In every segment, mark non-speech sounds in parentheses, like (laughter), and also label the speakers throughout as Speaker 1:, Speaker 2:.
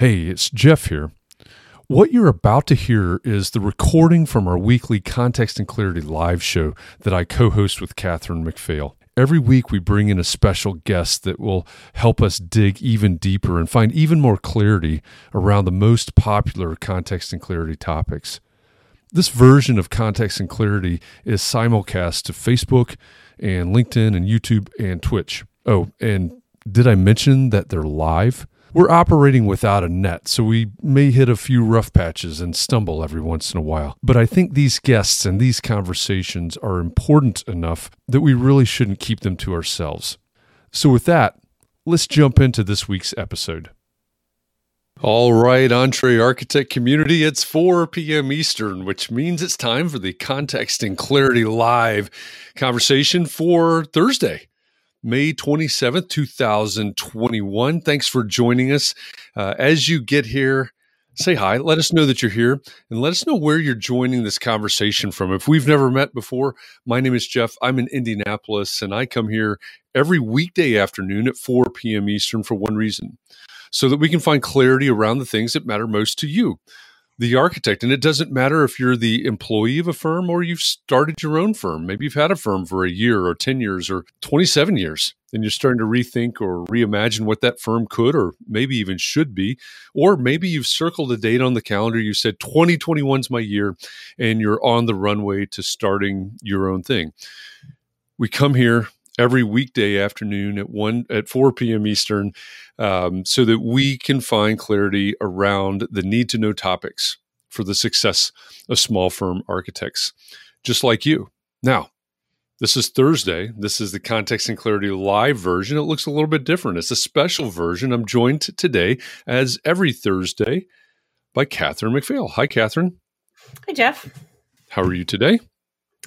Speaker 1: Hey, it's Jeff here. What you're about to hear is the recording from our weekly Context and Clarity live show that I co host with Catherine McPhail. Every week, we bring in a special guest that will help us dig even deeper and find even more clarity around the most popular context and clarity topics. This version of Context and Clarity is simulcast to Facebook and LinkedIn and YouTube and Twitch. Oh, and did I mention that they're live? We're operating without a net, so we may hit a few rough patches and stumble every once in a while. But I think these guests and these conversations are important enough that we really shouldn't keep them to ourselves. So, with that, let's jump into this week's episode. All right, Entre Architect community, it's 4 p.m. Eastern, which means it's time for the Context and Clarity Live conversation for Thursday. May 27th, 2021. Thanks for joining us. Uh, as you get here, say hi. Let us know that you're here and let us know where you're joining this conversation from. If we've never met before, my name is Jeff. I'm in Indianapolis and I come here every weekday afternoon at 4 p.m. Eastern for one reason so that we can find clarity around the things that matter most to you the architect. And it doesn't matter if you're the employee of a firm or you've started your own firm. Maybe you've had a firm for a year or 10 years or 27 years, and you're starting to rethink or reimagine what that firm could or maybe even should be. Or maybe you've circled a date on the calendar. You said 2021 is my year, and you're on the runway to starting your own thing. We come here every weekday afternoon at one at 4 p.m. Eastern, um, so that we can find clarity around the need to know topics for the success of small firm architects, just like you. Now, this is Thursday. This is the Context and Clarity live version. It looks a little bit different. It's a special version. I'm joined today, as every Thursday, by Catherine McPhail. Hi, Catherine.
Speaker 2: Hi, Jeff.
Speaker 1: How are you today?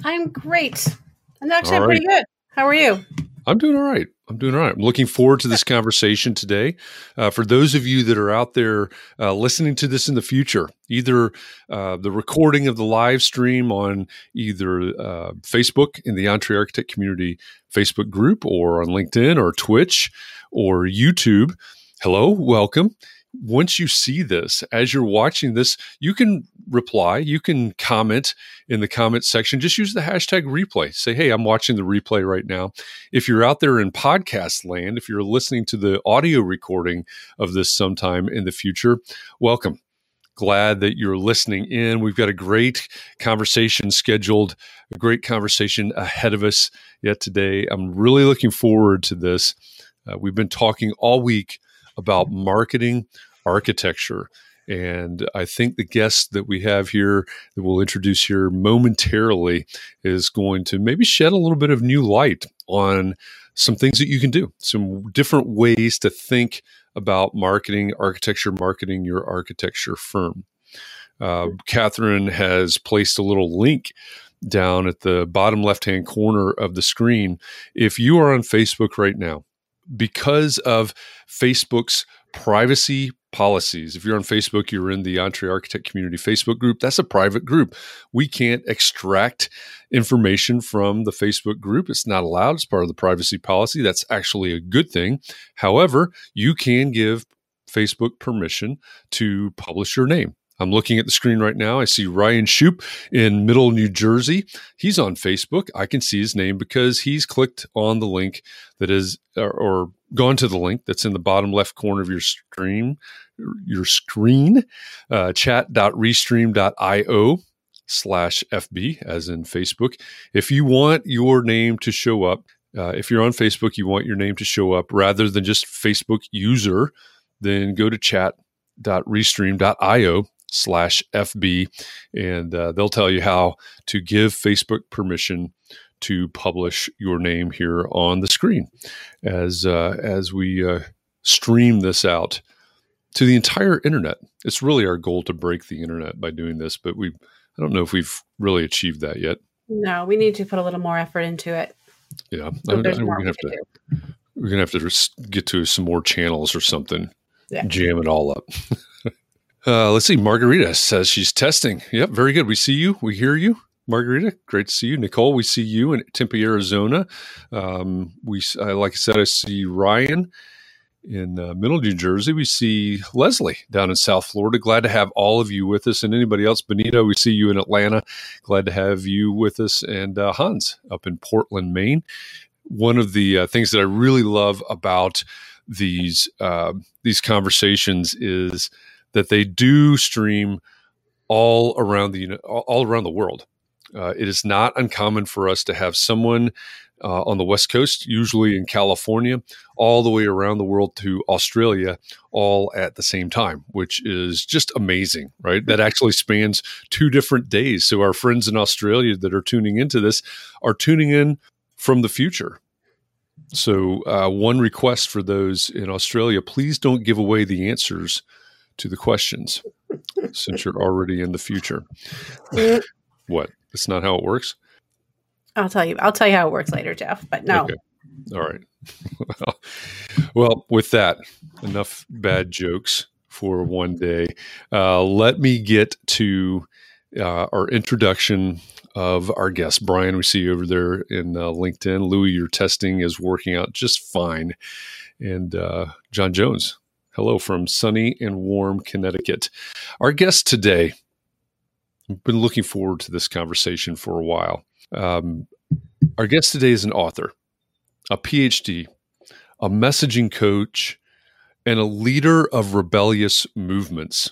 Speaker 2: I'm great. I'm actually right. pretty good. How are you?
Speaker 1: I'm doing all right. I'm doing all right. I'm looking forward to this conversation today. Uh, for those of you that are out there uh, listening to this in the future, either uh, the recording of the live stream on either uh, Facebook in the Entre Architect Community Facebook group, or on LinkedIn, or Twitch, or YouTube, hello, welcome once you see this, as you're watching this, you can reply, you can comment in the comment section. Just use the hashtag replay. Say, hey, I'm watching the replay right now. If you're out there in podcast land, if you're listening to the audio recording of this sometime in the future, welcome. Glad that you're listening in. We've got a great conversation scheduled, a great conversation ahead of us yet today. I'm really looking forward to this. Uh, we've been talking all week about marketing architecture. And I think the guest that we have here that we'll introduce here momentarily is going to maybe shed a little bit of new light on some things that you can do, some different ways to think about marketing, architecture, marketing your architecture firm. Uh, Catherine has placed a little link down at the bottom left hand corner of the screen. If you are on Facebook right now, because of Facebook's privacy policies. If you're on Facebook, you're in the Entre Architect Community Facebook group. That's a private group. We can't extract information from the Facebook group. It's not allowed. It's part of the privacy policy. That's actually a good thing. However, you can give Facebook permission to publish your name. I'm looking at the screen right now. I see Ryan Shoup in Middle New Jersey. He's on Facebook. I can see his name because he's clicked on the link that is, or, or gone to the link that's in the bottom left corner of your stream, your screen, uh, chat.restream.io slash FB, as in Facebook. If you want your name to show up, uh, if you're on Facebook, you want your name to show up rather than just Facebook user, then go to chat.restream.io slash FB, and uh, they'll tell you how to give Facebook permission to publish your name here on the screen as uh, as we uh, stream this out to the entire internet. It's really our goal to break the internet by doing this, but we I don't know if we've really achieved that yet.
Speaker 2: No, we need to put a little more effort into it.
Speaker 1: Yeah, so I, I, we're gonna have to. Do. We're gonna have to get to some more channels or something. Yeah. Jam it all up. (laughs) Uh, let's see. Margarita says she's testing. Yep, very good. We see you. We hear you. Margarita, great to see you. Nicole, we see you in Tempe, Arizona. Um, we, uh, like I said, I see Ryan in uh, Middle New Jersey. We see Leslie down in South Florida. Glad to have all of you with us, and anybody else. Benita, we see you in Atlanta. Glad to have you with us, and uh, Hans up in Portland, Maine. One of the uh, things that I really love about these uh, these conversations is that they do stream all around the all around the world. Uh, it is not uncommon for us to have someone uh, on the West Coast, usually in California, all the way around the world to Australia, all at the same time, which is just amazing, right? That actually spans two different days. So, our friends in Australia that are tuning into this are tuning in from the future. So, uh, one request for those in Australia please don't give away the answers to the questions since you're already in the future. what? It's not how it works?
Speaker 2: I'll tell you. I'll tell you how it works later, Jeff, but no. Okay.
Speaker 1: All right. (laughs) well, with that, enough bad jokes for one day. Uh, let me get to uh, our introduction of our guest. Brian, we see you over there in uh, LinkedIn. Louis, your testing is working out just fine. And uh, John Jones, Hello from sunny and warm Connecticut. Our guest today, I've been looking forward to this conversation for a while. Um, our guest today is an author, a PhD, a messaging coach, and a leader of rebellious movements.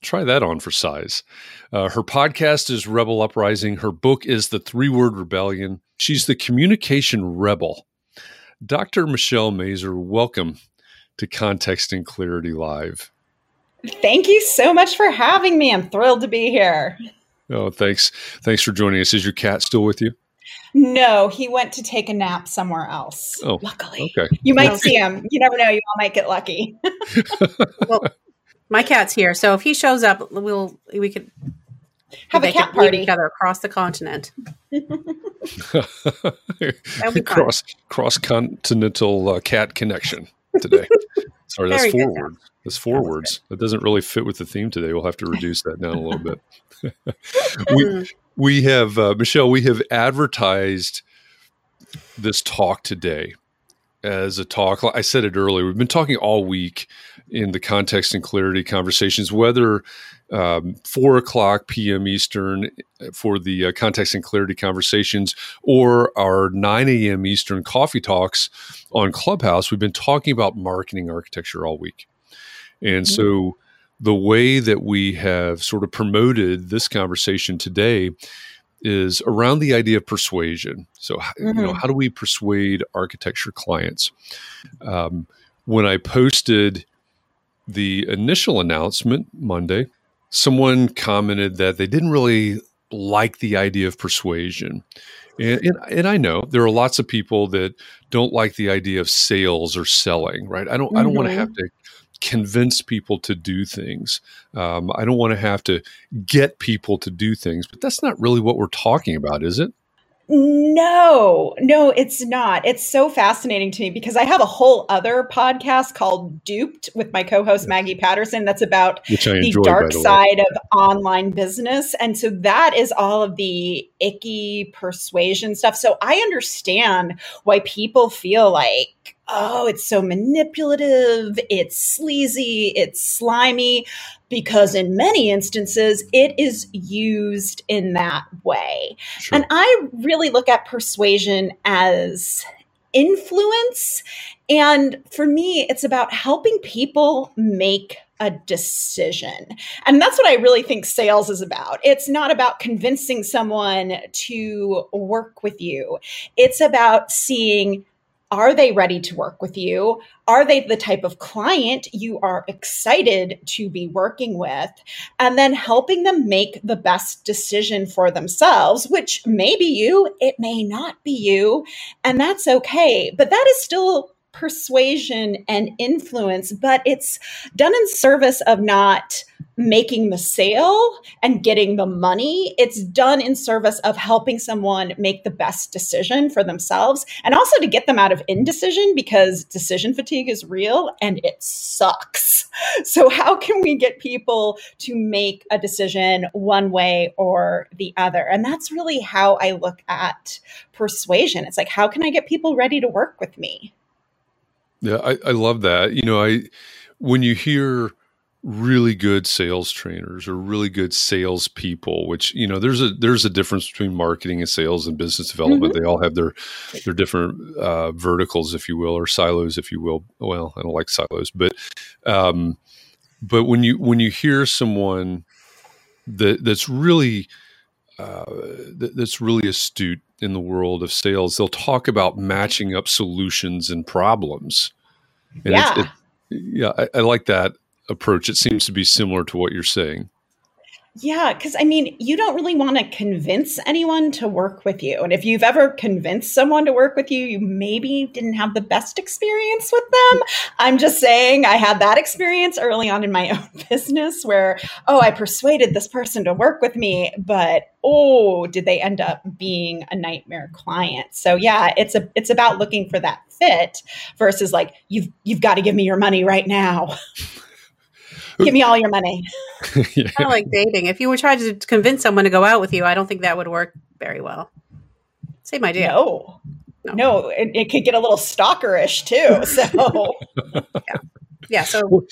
Speaker 1: Try that on for size. Uh, her podcast is Rebel Uprising. Her book is The Three Word Rebellion. She's the communication rebel. Dr. Michelle Mazur, welcome to Context and Clarity Live.
Speaker 3: Thank you so much for having me. I'm thrilled to be here.
Speaker 1: Oh, thanks. Thanks for joining us. Is your cat still with you?
Speaker 3: No, he went to take a nap somewhere else.
Speaker 1: Oh,
Speaker 3: luckily. Okay. You might see him. You never know. You all might get lucky. (laughs)
Speaker 2: well, my cat's here, so if he shows up, we'll we could
Speaker 3: have a cat party
Speaker 2: each other across the continent. (laughs)
Speaker 1: cross cross continental uh, cat connection today. Sorry, that's four words. That's four that words. That doesn't really fit with the theme today. We'll have to reduce that down a little bit. (laughs) we we have uh, Michelle. We have advertised this talk today as a talk. I said it earlier. We've been talking all week in the context and clarity conversations, whether um, four o'clock p.m. Eastern for the uh, context and clarity conversations, or our 9 a.m. Eastern coffee talks on Clubhouse. We've been talking about marketing architecture all week. And mm-hmm. so the way that we have sort of promoted this conversation today is around the idea of persuasion. So, mm-hmm. you know, mm-hmm. how do we persuade architecture clients? Um, when I posted the initial announcement Monday, someone commented that they didn't really like the idea of persuasion. And, and, and I know there are lots of people that don't like the idea of sales or selling, right? I don't I don't want to
Speaker 3: Mhm.
Speaker 1: have to convince people to do things. Um, I don't want to have to get people to do things, but that's not really what we're talking about, is it?
Speaker 3: No, no, it's not. It's so fascinating to me because I have a whole other podcast called Duped with my co host Maggie Patterson that's about the
Speaker 1: enjoy.
Speaker 3: dark
Speaker 1: the
Speaker 3: side of online business. And so that is all of the icky persuasion stuff. So I understand why people feel like, oh, it's so manipulative, it's sleazy, it's slimy, because in many instances it is used in that way.
Speaker 1: Sure.
Speaker 3: And I really look at persuasion as influence. And for me, it's about helping people make a decision. And that's what I really think sales is about. It's not about convincing someone to work with you, it's about seeing are they ready to work with you? Are they the type of client you are excited to be working with? And then helping them make the best decision for themselves, which may be you, it may not be you, and that's okay. But that is still persuasion and influence, but it's done in service of not making the sale and getting the money. It's done in service of helping someone make the best decision for themselves and also to get them out of indecision because decision fatigue is real and it sucks. (laughs) So, how can we get people to make a decision one way or the other? And that's really how I look at persuasion. It's like, how can I get people ready to work with me?
Speaker 1: Yeah, I, I love that. You know, I when you hear really good sales trainers or really good sales people, which you know, there's a there's a difference between marketing and sales and business development. They all have their their different uh, verticals, if you will, or silos, if you will. Well, I don't like silos, but um, but when you when you hear someone that that's really uh, that, that's really astute in the world of sales, they'll talk about matching up solutions and problems. And it's-
Speaker 3: Yeah.
Speaker 1: it- yeah, I, I like that approach. It seems to be similar to what you're saying.
Speaker 3: Yeah, because I mean, you don't really want to convince anyone to work with you. And if you've ever convinced someone to work with you, you maybe didn't have the best experience with them. I'm just saying, I had that experience early on in my (laughs) own business where, oh, I persuaded this person to work with me, but oh, did they end up being a nightmare client? So yeah, it's a it's about looking for that fit versus like you've you've got to give me your money right now. (laughs) give me all your money. (laughs)
Speaker 1: yeah.
Speaker 2: Kind of like dating. If you were trying to convince someone to go out with you, I don't think that would work very well. Same idea.
Speaker 3: No.
Speaker 2: No.
Speaker 3: No, it, it could get a little stalkerish too. (laughs) So
Speaker 2: Yeah. So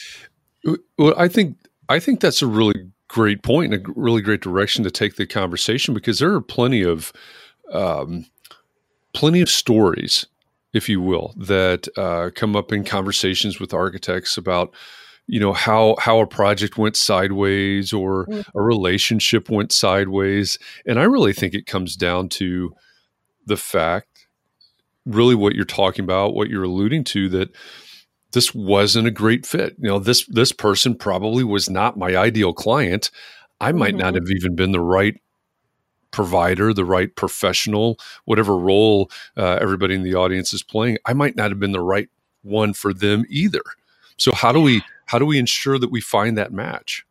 Speaker 1: Well, I think I think that's a really great point and a really great direction to take the conversation because there are plenty of um, plenty of stories, if you will, that uh, come up in conversations with architects about you know how how a project went sideways or a relationship went sideways, and I really think it comes down to the fact, really, what you're talking about, what you're alluding to, that this wasn't a great fit. You know, this this person probably was not my ideal client. I might not
Speaker 3: Mhm.
Speaker 1: have even been the right provider, the right professional, whatever role uh, everybody in the audience is playing. I might not have been the right one for them either. So how do we how do we ensure that we find that match?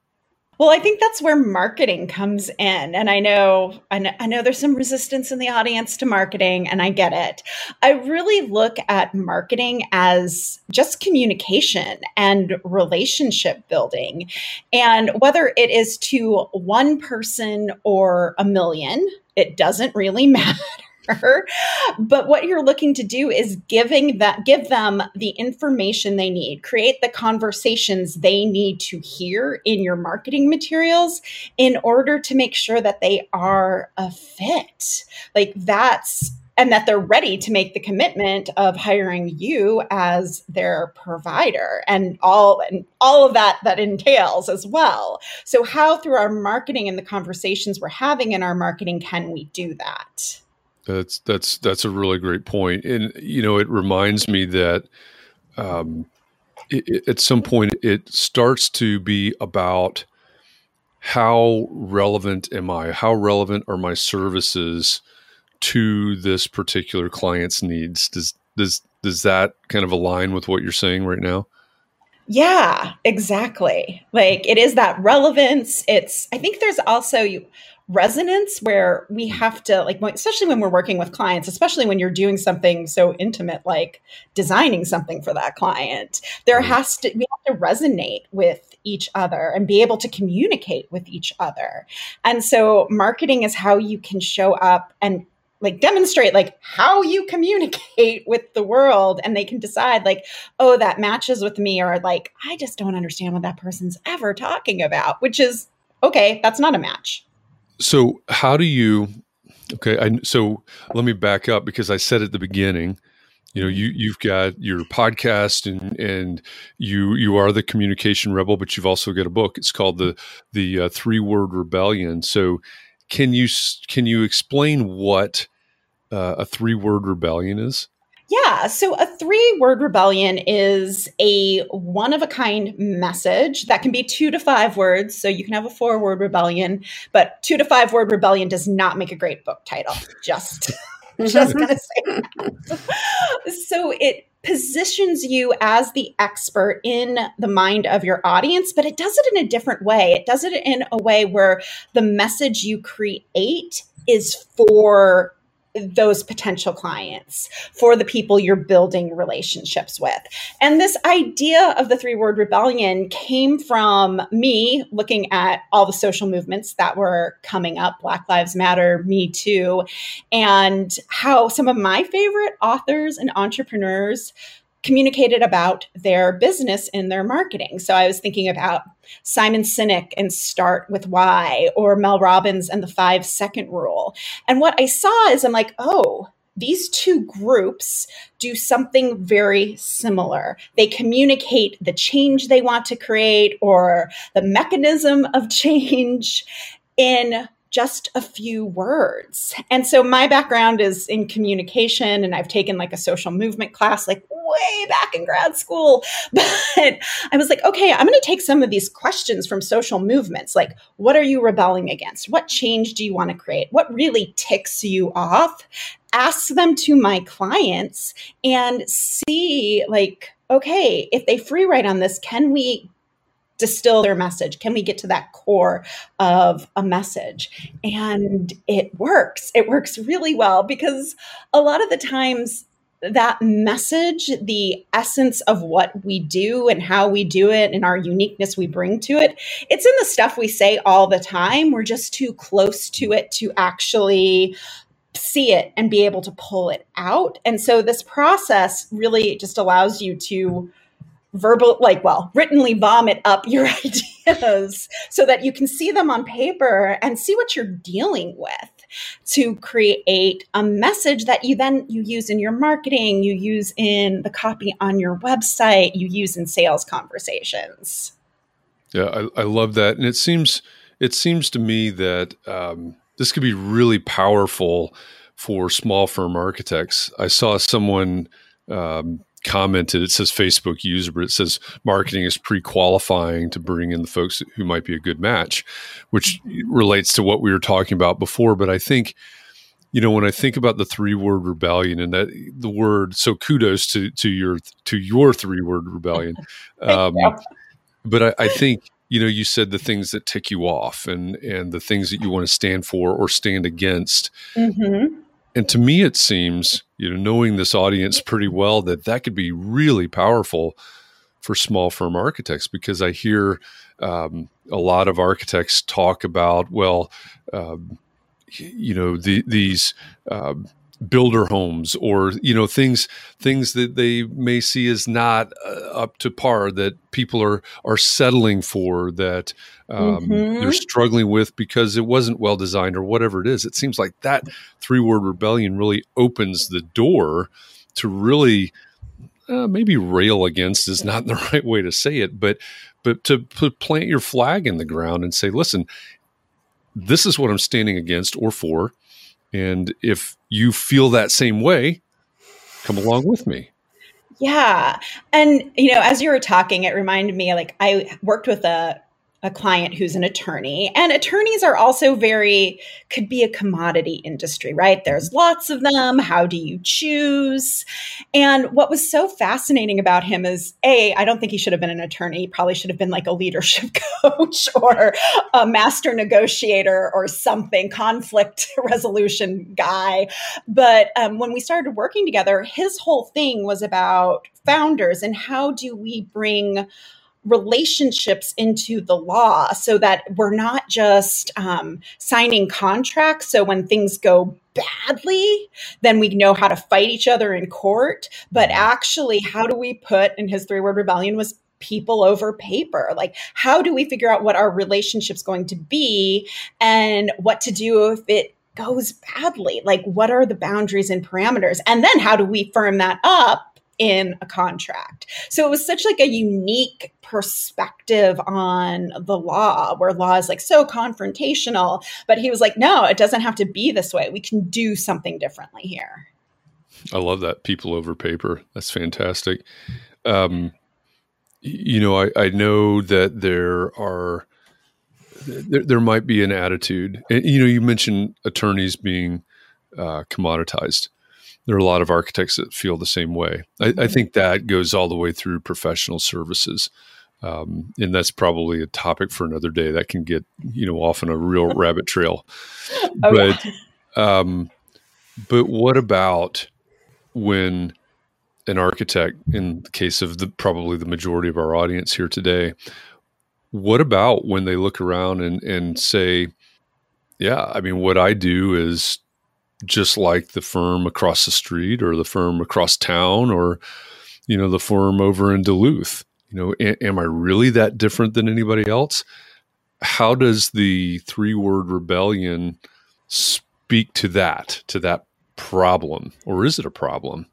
Speaker 3: Well, I think that's where marketing comes in. And I know, I know, I know there's some resistance in the audience to marketing, and I get it. I really look at marketing as just communication and relationship building. And whether it is to one person or a million, it doesn't really (laughs) matter. But what you're looking to do is giving that give them the information they need, create the conversations they need to hear in your marketing materials in order to make sure that they are a fit. Like that's and that they're ready to make the commitment of hiring you as their provider and all and all of that that entails as well. So how through our marketing and the conversations we're having in our marketing can we do that?
Speaker 1: That's that's that's a really great point, and you know it reminds me that um, it, it- at some point it starts to be about how relevant am I? How relevant are my services to this particular client's needs? Does does does that kind of align with what you're saying right now?
Speaker 3: Yeah, exactly. Like it is that relevance. It's I think there's also you resonance where we hmm. have to like especially when we're working with clients especially when you're doing something so intimate like designing something for that client there hmm. has to we have to resonate with each other and be able to communicate with each other. And so marketing is how you can show up and like demonstrate like how you communicate (laughs) with the world and they can decide like oh that matches with me or like i just don't understand what that person's ever talking about which is okay that's not a match
Speaker 1: so how do you? Okay, I, so let me back up because I said at the beginning, you know, you you've got your podcast and and you you are the communication rebel, but you've also got a book. It's called the the uh, Three Word Rebellion. So can you can you explain what uh, a three word rebellion is?
Speaker 3: Yeah. So a three word rebellion is a one of a kind message that can be two to five words. So you can have a four word rebellion, but two to five word rebellion does not make a great book title. Just, (laughs) mhm. just going to say that. So it positions you as the expert in the mind of your audience, but it does it in a different way. It does it in a way where the message you create is for those potential clients, for the people you're building relationships with. And this idea of the three word rebellion came from me looking at all the social movements that were coming up Black Lives Matter, Me Too, and how some of my favorite authors and entrepreneurs communicated about their business in their marketing. So I was thinking about Simon Sinek and Start with Why, or Mel Robbins and the Five Second Rule. And what I saw is I'm like, oh, these two groups do something very similar. They communicate the change they want to create or the mechanism of (laughs) change in just a few words. And so my background is in communication and I've taken like a social movement class like way back in grad school. (laughs) But I was like, okay, I'm going to take some of these questions from social movements like what are you rebelling against? What change do you want to create? What really ticks you off? Ask them to my clients and see like okay, if they free write on this, can we distill their message? Can we get to that core of a message? And it works. It works really well because a lot of the times that message, the essence of what we do and how we do it and our uniqueness we bring to it, it's in the stuff we say all the time. We're just too close to it to actually see it and be able to pull it out. And so this process really just allows you to verbal like well writtenly vomit up your (laughs) ideas so that you can see them on paper and see what you're dealing with to create a message that you then you use in your marketing you use in the copy on your website you use in sales conversations.
Speaker 1: Yeah i, I love that. And it seems it seems to me that um, this could be really powerful for small firm architects. I saw someone um, commented it says facebook user but it says marketing is pre-qualifying to bring in the folks who might be a good match which relates to what we were talking about before. But i think you know when i think about the three word rebellion and that the word so kudos to to your to your three word rebellion (laughs) um, but I, I think you know you said the things that tick you off and and the things that you want to stand for or stand against mm-hmm and to me it seems you know knowing this audience pretty well that that could be really powerful for small firm architects because i hear um, a lot of architects talk about well um, you know the, these um, builder homes or you know things things that they may see as not uh, up to par that people are are settling for that um, mm-hmm. they're struggling with because it wasn't well designed or whatever it is it seems like that three word rebellion really opens the door to really uh, maybe rail against is not (laughs) the right way to say it but but to put, plant your flag in the ground and say listen this is what i'm standing against or for and if you feel that same way, come along with me.
Speaker 3: Yeah. And, you know, as you were talking, it reminded me like I worked with a, a client who's an attorney. And attorneys are also very, could be a commodity industry, right? There's lots of them. How do you choose? And what was so fascinating about him is A, I don't think he should have been an attorney. He probably should have been like a leadership (laughs) coach or a master negotiator or something, conflict (laughs) resolution guy. But um, when we started working together, his whole thing was about founders and how do we bring relationships into the law so that we're not just um, signing contracts. So when things go badly, then we know how to fight each other in court. But actually, how do we put, in his three word rebellion was people over paper like how do we figure out what our relationship's going to be and what to do if it goes badly like what are the boundaries and parameters and then how do we firm that up in a contract. So it was such like a unique perspective on the law where law is like so confrontational, but he was like no, it doesn't have to be this way. We can do something differently here.
Speaker 1: I love that people over paper. That's fantastic. Um, you know, I, I know that there are there, there might be an attitude. You know, you mentioned attorneys being uh, commoditized there are a lot of architects that feel the same way. I, I think that goes all the way through professional services. Um, and that's probably a topic for another day that can get, you know, off on a real (laughs) rabbit trail. Oh, but, um, but what about when an architect, in the case of the probably the majority of our audience here today, what about when they look around and, and say, yeah, I mean, what I do is just like the firm across the street or the firm across town or you know the firm over in Duluth. You know a- am I really that different than anybody else? How does the three word rebellion speak to that to that problem? Or is it a problem?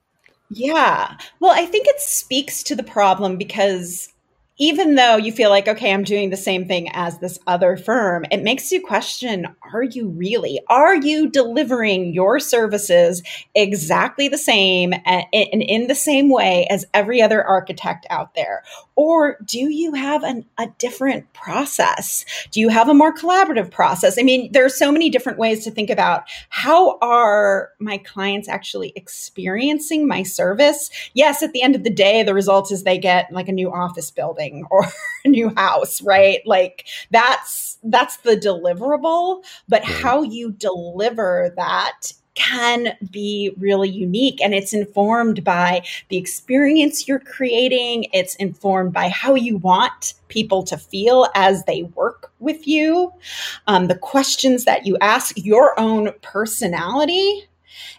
Speaker 3: Yeah. Well i think it speaks to the problem because even though you feel like, okay, I'm doing the same thing as this other firm, it makes you question are you really? Are you delivering your services exactly the same and in the same way as every other architect out there? Or do you have an, a different process? Do you have a more collaborative process? I mean, there are so many different ways to think about how are my clients actually experiencing my service? Yes, at the end of the day, the result is they get like a new office building (laughs) or a new house, right? Like that's that's the deliverable, but how you deliver that can be really unique and it's informed by the experience you're creating. It's informed by how you want people to feel as they work with you, um, the questions that you ask, your own personality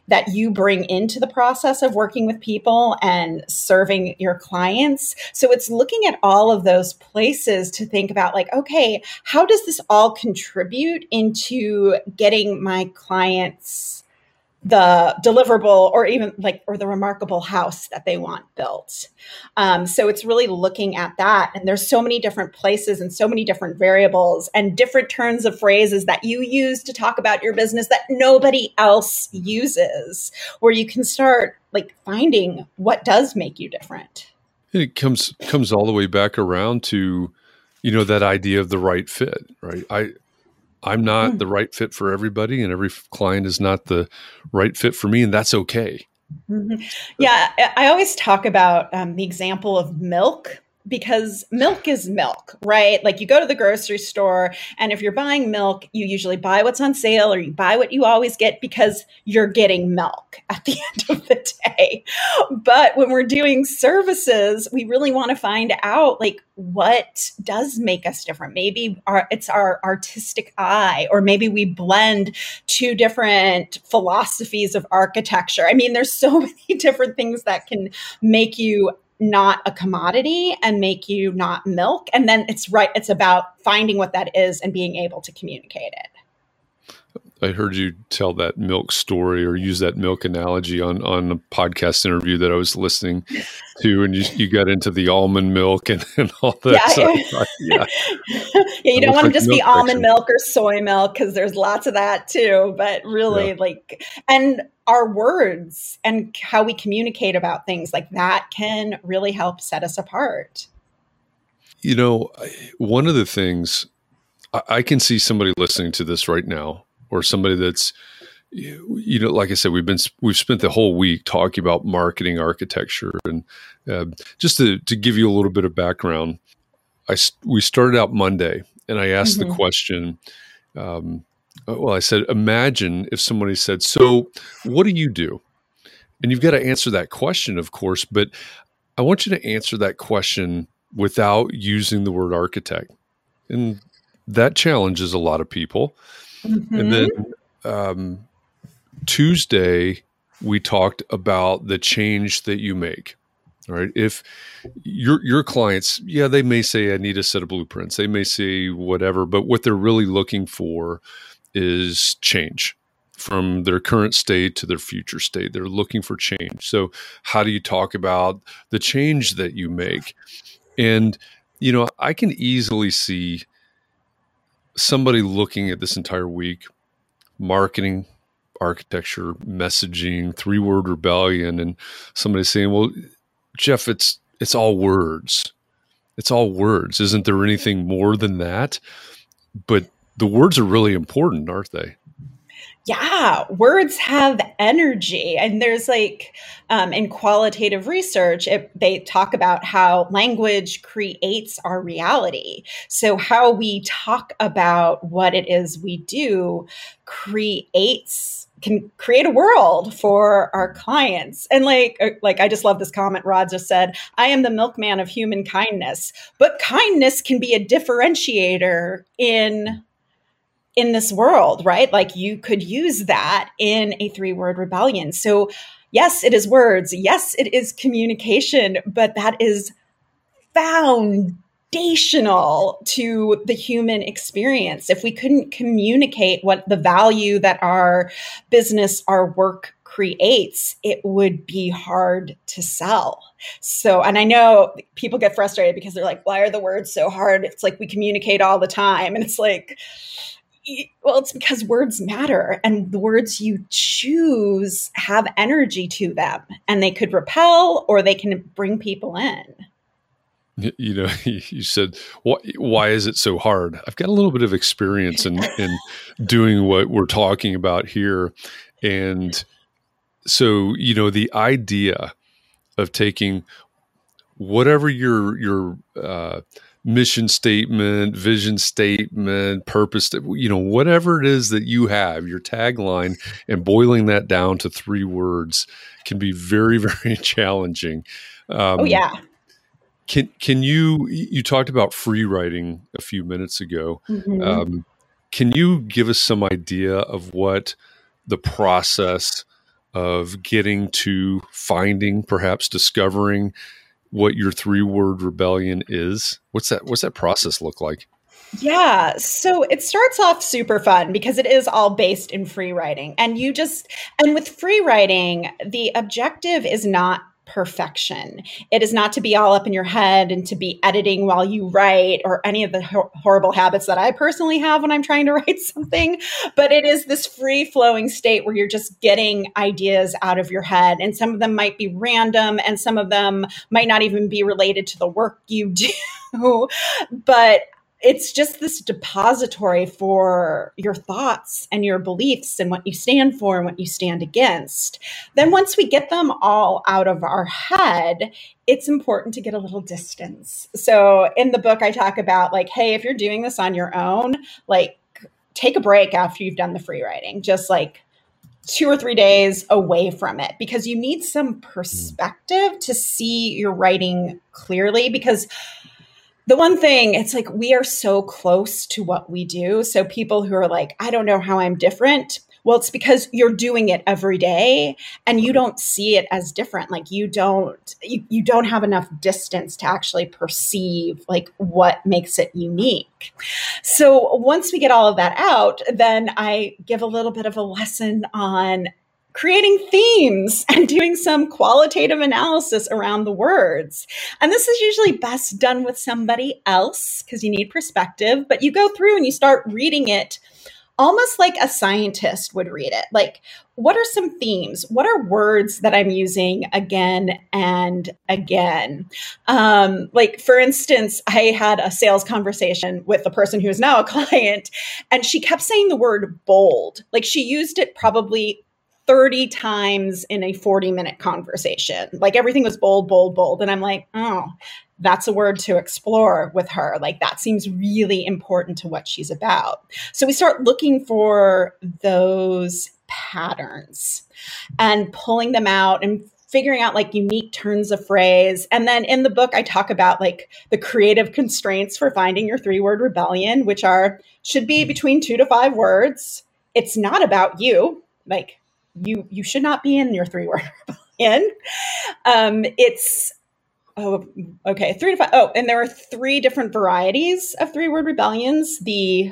Speaker 3: that you bring into the process of working with people and serving your clients. So it's looking at all of those places to think about like, okay, how does this all contribute into getting my clients the deliverable or even like or the remarkable house that they want built. Um, so it's really looking at that and there's so many different places and so many different variables and different turns of phrases that you use to talk about your business that nobody else uses where you can start like finding what does make you different.
Speaker 1: It comes comes all the way back around to you know that idea of the right fit right? I I'm not mm. the right fit for everybody, and every client is not the right fit for me, and that's okay.
Speaker 3: Mm-hmm. Yeah, I always talk about um, the example of milk because milk is milk, right? Like you go to the grocery store, and if you're buying milk, you usually buy what's on sale or you buy what you always get because you're getting milk (laughs) at the end of the day. But when we're doing services, we really want to find out like what does make us different. Maybe our, it's our artistic eye, or maybe we blend two different philosophies of architecture. I mean, there's so (laughs) many different things that can make you not a commodity and make you not milk. And then it's right, it's about finding what that is and being able to communicate it.
Speaker 1: I heard you tell that milk story or use that milk analogy on on a podcast interview that I was listening to, and you, you got into the almond milk and, and all that. Yeah,
Speaker 3: stuff. (laughs) yeah. yeah you don't want to just be almond milk or soy milk because there's lots of that too. But really, yeah. like, and our words and how we communicate about things like that can really help set us apart.
Speaker 1: You know, one of the things I can see somebody listening to this right now, or somebody that's, you know, like I said, we've been we've spent the whole week talking about marketing architecture, and uh, just to to give you a little bit of background, I we started out Monday, and I asked mm-hmm. the question. Um, well, I said, imagine if somebody said, "So, what do you do?" And you've got to answer that question, of course, but I want you to answer that question without using the word architect. And that challenges a lot of people. Mm-hmm. And then um, Tuesday, we talked about the change that you make. All right. If your your clients, yeah, they may say I need a set of blueprints. They may say whatever, but what they're really looking for is change from their current state to their future state. They're looking for change. So, how do you talk about the change that you make? And, you know, I can easily see somebody looking at this entire week marketing, architecture, messaging, three word rebellion, and somebody saying, well, Jeff, it's it's all words. It's all words. Isn't there anything more than that? But the words are really important, aren't they?
Speaker 3: Yeah, words have energy. And there's like um, in qualitative research, it, they talk about how language creates our reality. So, how we talk about what it is we do creates can create a world for our clients. And like uh, like I just love this comment Rod just said, I am the milkman of human kindness. But kindness can be a differentiator in in this world, right? Like you could use that in a three word rebellion. So, yes, it is words. Yes, it is communication, but that is foundational to the human experience. If we couldn't communicate what the value that our business, our work creates, it would be hard to sell. So, and I know people get frustrated because they're like, why are the words so hard? It's like we communicate all the time. And it's like, well, it's because words matter and the words you choose have energy to them and they could repel or they can bring people in.
Speaker 1: You know, (laughs) you said, why, why is it so hard? I've got a little bit of experience in, (laughs) in doing what we're talking about here. And so, you know, the idea of taking whatever your, your, uh, mission statement, vision statement, purpose, you know, whatever it is that you have, your tagline, and boiling that down to three words can be very, (laughs) very challenging.
Speaker 3: Um, oh yeah.
Speaker 1: Can can you you talked about free writing a few minutes ago? Mm-hmm. Um, can you give us some idea of what the process of getting to finding, perhaps discovering what your three word rebellion is? What's that? What's that process look like?
Speaker 3: Yeah, so it starts off super fun because it is all based in free writing. And you just, and with free writing, the objective is not perfection. It is not to be all up in your head and to be editing while you write or any of the ho- horrible habits that I personally have when I'm trying to (laughs) write something, but it is this free flowing state where you're just getting ideas out of your head. And some of them might be random and some of them might not even be related to the work you (laughs) do. but it's just this depository for your thoughts and your beliefs and what you stand for and what you stand against. Then, once we get them all out of our head, it's important to get a little distance. So, in the book, I talk about like, hey, if you're doing this on your own, like, take a break after you've done the free writing. Just like, two or three days away from it because you need some perspective to see your writing clearly because the one thing it's like we are so close to what we do. So people who are like i don't know how i'm different. Well it's because you're doing it every day and you don't see it as different. Like you don't you, you don't have enough distance to actually perceive like what makes it unique. So once we get all of that out then i give a little bit of a lesson on creating themes (laughs) and doing some qualitative analysis around the words. And this is usually best done with somebody else because you need perspective, but you go through and you start reading it almost like a scientist would read it. Like, what are some themes? What are words that I'm using again and again? Um, like, for instance, I had a sales conversation with the person who is now a (laughs) client, and she kept saying the word bold. Like, she used it probably 30 times in a 40 minute conversation. Like everything was bold, bold, bold. And I'm like, oh, that's a word to explore with her. Like that seems really important to what she's about. So we start looking for those patterns and pulling them out and figuring out like unique turns of phrase. And then in the book, I talk about like the creative constraints for finding your three word rebellion, which are should be between two to five words. It's not about you. Like you, you should not be in your three word (laughs) rebellion. Um, it's Oh, okay. Three to five. Oh, and there are three different varieties of three word rebellions. The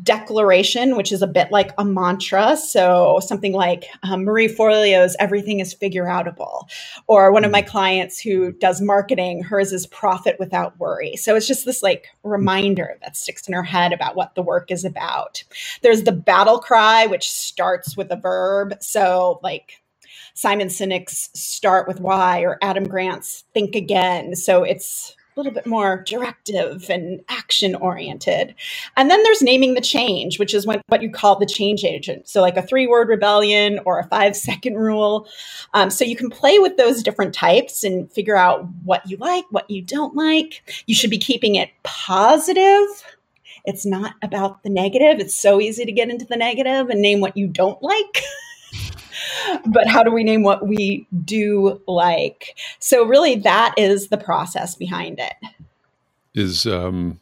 Speaker 3: declaration, which is a bit like a mantra. So something like um, Marie Forleo's "Everything is figure outable," or one of my clients who does marketing, hers is "Profit without worry." So it's just this like reminder that sticks in her head about what the work is about. There's the battle cry, which starts with a verb. So like Simon Sinek's Start with Why or Adam Grant's Think Again. So it's a little bit more directive and action oriented. And then there's naming the change, which is what, what you call the change agent. So, like a three word rebellion or a five second rule. Um, so, you can play with those different types and figure out what you like, what you don't like. You should be keeping it positive. It's not about the negative. It's so easy to get into the negative and name what you don't like. (laughs) but how do we name what we do like? So really that is the process behind it.
Speaker 1: Is um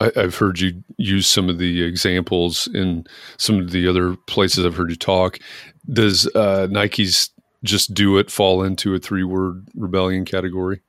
Speaker 1: I, have heard you use some of the examples in some of the other places I've heard you talk. Does uh, Nike's just do it fall into a three word rebellion category?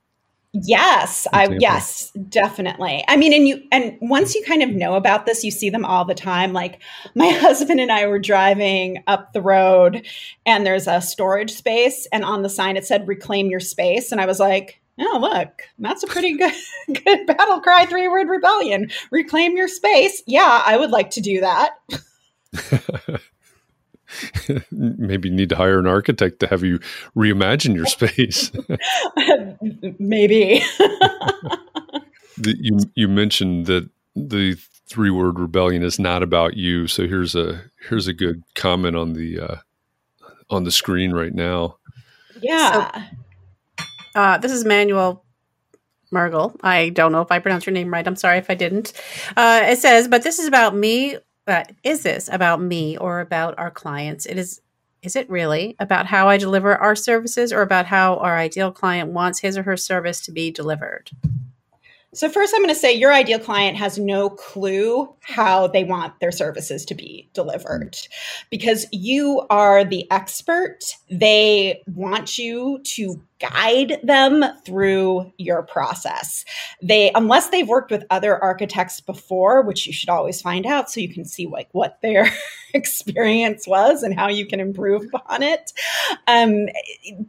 Speaker 3: Yes, I yes, definitely. I mean, and you and once you kind of know about this, you see them all the time. Like my (laughs) husband and I were driving up the road and there's a storage space and on the sign it said reclaim your space and I was like, "Oh, look, that's a pretty (laughs) good good battle cry three-word rebellion. Reclaim your space." Yeah, I would like to do that. (laughs) (laughs)
Speaker 1: maybe need to hire an architect to have you reimagine your space. (laughs)
Speaker 3: maybe. (laughs)
Speaker 1: the, you you mentioned that the three word rebellion is not about you. So here's a here's a good comment on the uh, on the screen right now.
Speaker 3: Yeah.
Speaker 2: So, uh, this is Manuel Mergel. I don't know if I pronounced your name right. I'm sorry if I didn't. Uh, it says, but this is about me but is this about me or about our clients? It is is it really about how I deliver our services or about how our ideal client wants his or her service to be delivered?
Speaker 3: So, first, I'm going to say your ideal client has no clue how they want their services to be delivered because you are the expert. They want you to guide them through your process. They, unless they've worked with other architects before, which you should always find out so you can see like what their (laughs) experience was and how you can improve upon it. Um,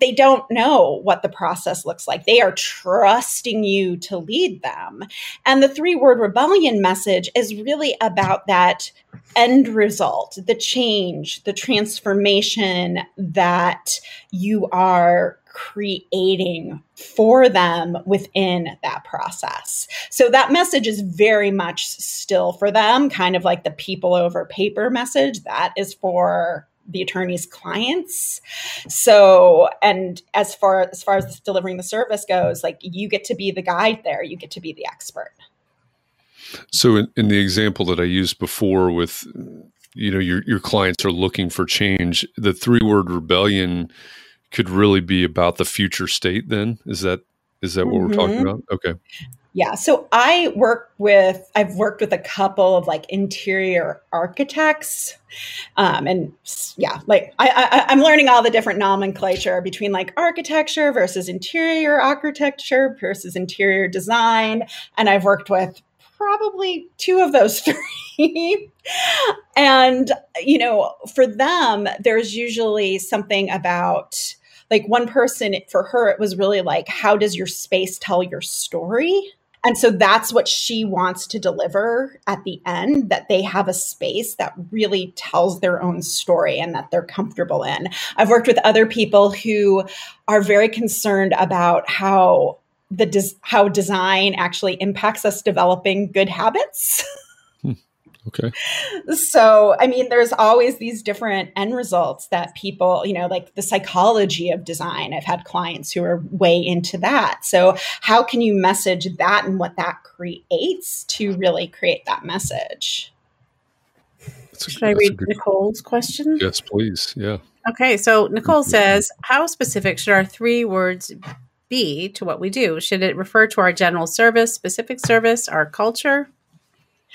Speaker 3: they don't know what the process looks like. They are trusting you to lead them. And the three word rebellion message is really about that end result, the change, the transformation that you are creating for them within that process. So that message is very much still for them, kind of like the people over paper message. That is for the attorney's clients. So, and as far as far as delivering the service goes, like you get to be the guide there, you get to be the expert.
Speaker 1: So, in, in the example that I used before, with you know your your clients are looking for change, the three word rebellion could really be about the future state then is that is that what mm-hmm. we're talking mm-hmm. about okay
Speaker 3: yeah so i work with i've worked with a couple of like interior architects um, and yeah like I, I i'm learning all the different nomenclature between like architecture versus interior architecture versus interior design and i've worked with probably two of those (laughs) three. and, you know, for them, there's usually something about like one person for her it was really like how does your space tell your story And so that's what she wants to deliver at the end that they have a space that really tells their own story and that they're comfortable in. I've worked with other people who are very concerned about how the des- how design actually impacts us developing good habits. (laughs)
Speaker 1: Okay.
Speaker 3: So, I mean, there's always these different end results that people, you know, like the psychology of design. I've had clients who are way into that. So, how can you message that and what that creates to really create that message?
Speaker 2: A, Should I read Nicole's question?
Speaker 1: Yes, please. Yeah.
Speaker 2: Okay. So, Nicole says, How specific should our three words be to what we do? Should it refer to our general service, specific service, our culture?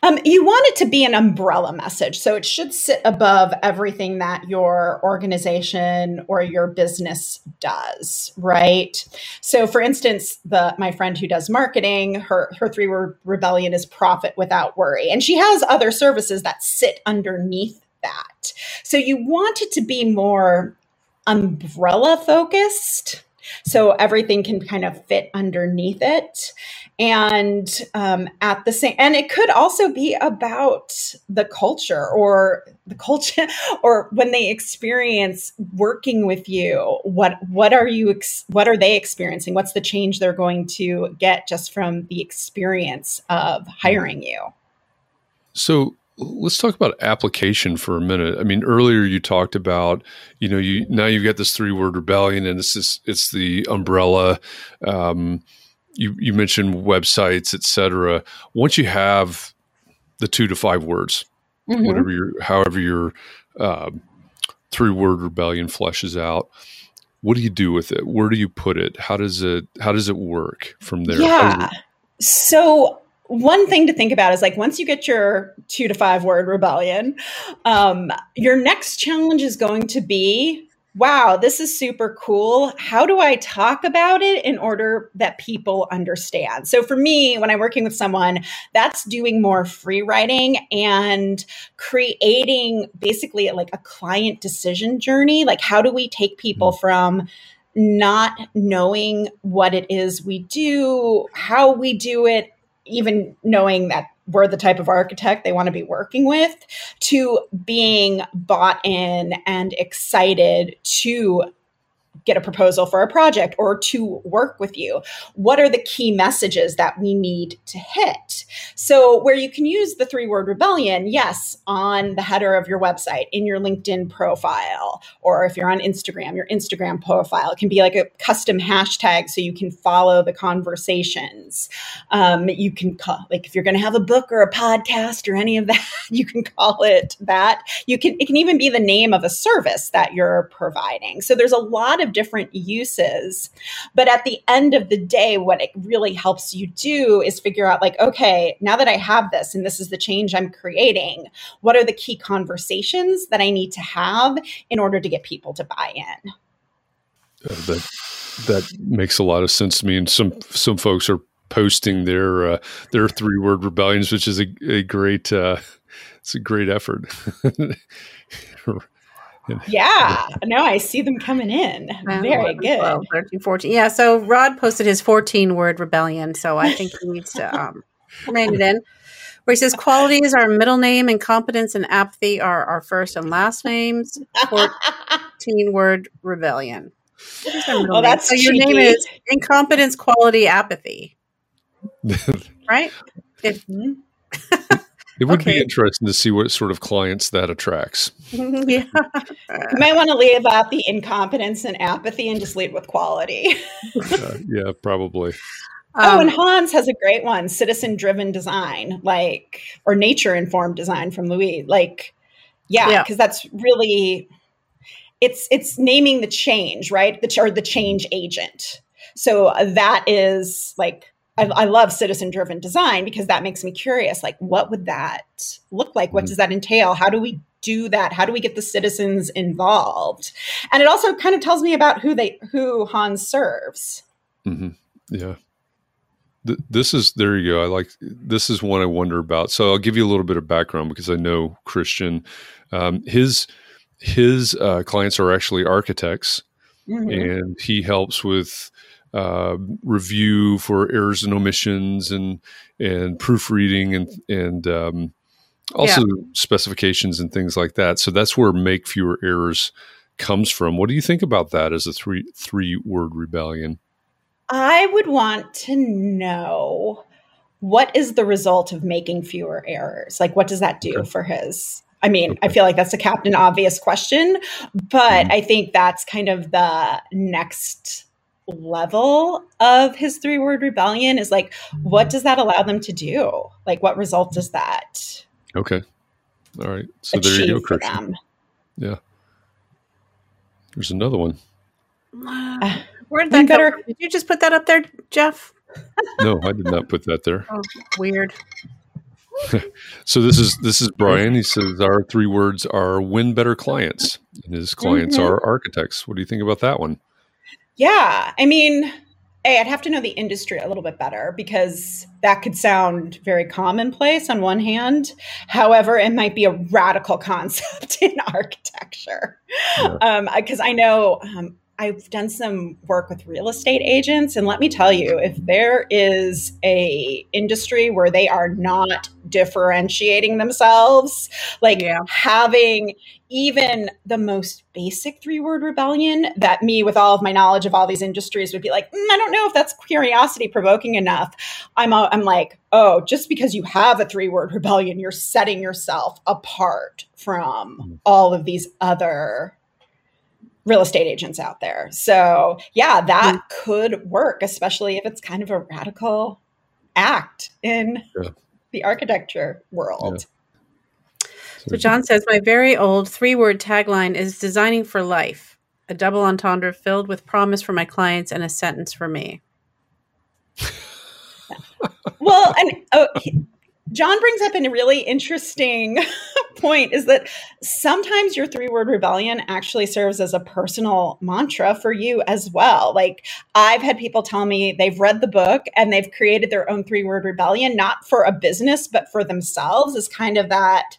Speaker 3: Um, you want it to be an umbrella message. So it should sit above everything that your organization or your business does, right? So for instance, the my friend who does marketing, her her three word rebellion is profit without worry. And she has other services that sit underneath that. So you want it to be more umbrella focused so everything can kind of fit underneath it. And um, at the same and it could also be about the culture or the culture (laughs) or when they experience working with you what what are you ex- what are they experiencing? What's the change they're going to get just from the experience of hiring you?
Speaker 1: So let's talk about application for a minute. I mean, earlier you talked about, you know, you now you've got this three word rebellion, and it's is it's the umbrella. Um, you you mentioned websites, etc. Once you have the two to five words, mm-hmm. whatever your however your uh, three word rebellion fleshes out. What do you do with it? Where do you put it? How does it how does it work from there?
Speaker 3: Yeah. So one thing to think about is like once you get your two to five word rebellion, um, your next challenge is going to be wow, this is super cool. How do I talk about it in order that people understand? So for me, when I'm working with someone, that's doing more free writing and creating basically like a client decision journey. Like, how do we take people mm. from not knowing what it is we do, how we do it, even knowing that we're the type of architect they want to be working with, to being bought in and excited to get a proposal for a project or to work with you? What are the key messages that we need to hit? So, where you can use the three word rebellion, yes, on the header of your website, in your LinkedIn profile, or if you're on Instagram, your Instagram profile, it can be like a custom hashtag so you can follow the conversations. Um, you can call, like, if you're going to have a book or a podcast or any of that, (laughs) you can call it that. You can, it can even be the name of a service that you're providing. So, there's a lot of of different uses. But at the end of the day, what it really helps you do is figure out, like, okay, now that I have this and this is the change I'm creating, what are the key conversations that I need to have in order to get people to buy in?
Speaker 1: Uh, that that makes a lot of sense to me. And some some folks are posting their uh, their three word rebellions, which is a, a great uh, it's a great effort. (laughs)
Speaker 3: yeah. No i see them coming in. Very good. 12,
Speaker 2: 13 14 yeah so rod posted his 14 word rebellion so i think he needs to (laughs) um rein it in where he says quality is our middle name incompetence and apathy are our first and last names. 14 word rebellion.
Speaker 3: Oh that's so
Speaker 2: your name is incompetence quality apathy. (laughs) Right? If,
Speaker 1: hmm? It would okay. be interesting to see what sort of clients that attracts. (laughs)
Speaker 3: yeah. You might want to leave out the incompetence and apathy and just lead with quality. (laughs)
Speaker 1: uh, yeah, probably.
Speaker 3: Oh, and um, Hans has a great one, citizen driven design, like or nature informed design from Louis. Like, yeah, because yeah. that's really it's it's naming the change, right? The or the change agent. So that is like I, I love citizen driven design because that makes me curious. Like, what would that look like? What mm-hmm. does that entail? How do we do that? How do we get the citizens involved? And it also kind of tells me about who they who Hans serves.
Speaker 1: Mm-hmm. Yeah. this is there you go. I like this is one I wonder about. So I'll give you a little bit of background because I know Christian. Um, his his uh, clients are actually architects, mm-hmm. and he helps with uh, review for errors and omissions and and proofreading and and um, also yeah. specifications and things like that. So that's where make fewer errors comes from. What do you think about that as a three three word rebellion?
Speaker 3: I would want to know what is the result of making fewer errors? Like, what does that do okay. for his? I mean, okay. I feel like that's a captain obvious question, but mm-hmm. I think that's kind of the next level of his three word rebellion is like, what does that allow them to do? Like, what result does that?
Speaker 1: Okay. All right. So there you go, Christian. Yeah. There's another one.
Speaker 2: Uh, (sighs) Where'd that better? Did you just put that up there, Jeff?
Speaker 1: no, I did not put that there.
Speaker 2: Oh, weird. (laughs)
Speaker 1: so this is this is Brian. He says our three words are win better clients, and his clients mm-hmm. are architects. What do you think about that one?
Speaker 3: Yeah, I mean, hey, I'd have to know the industry a little bit better because that could sound very commonplace on one hand. However, it might be a radical (laughs) concept in architecture. Because um, I know um, I've done some work with real estate agents and let me tell you if there is a industry where they are not differentiating themselves like yeah. having even the most basic three word rebellion that me with all of my knowledge of all these industries would be like mm, I don't know if that's curiosity provoking enough I'm a, I'm like oh just because you have a three word rebellion you're setting yourself apart from mm. all of these other real estate agents out there. So, yeah, that mm-hmm. could work, especially if it's kind of a radical act in yeah. the architecture world.
Speaker 2: Yeah. So, John says, My very old three word tagline is designing for life, a double entendre filled with promise for my clients and a sentence for me.
Speaker 3: well, and oh, John brings up a really interesting (laughs) point is that sometimes your three word rebellion actually serves as a personal mantra for you as well. Like I've had people tell me they've read the book and they've created their own three word rebellion, not for a business, but for themselves, as kind of that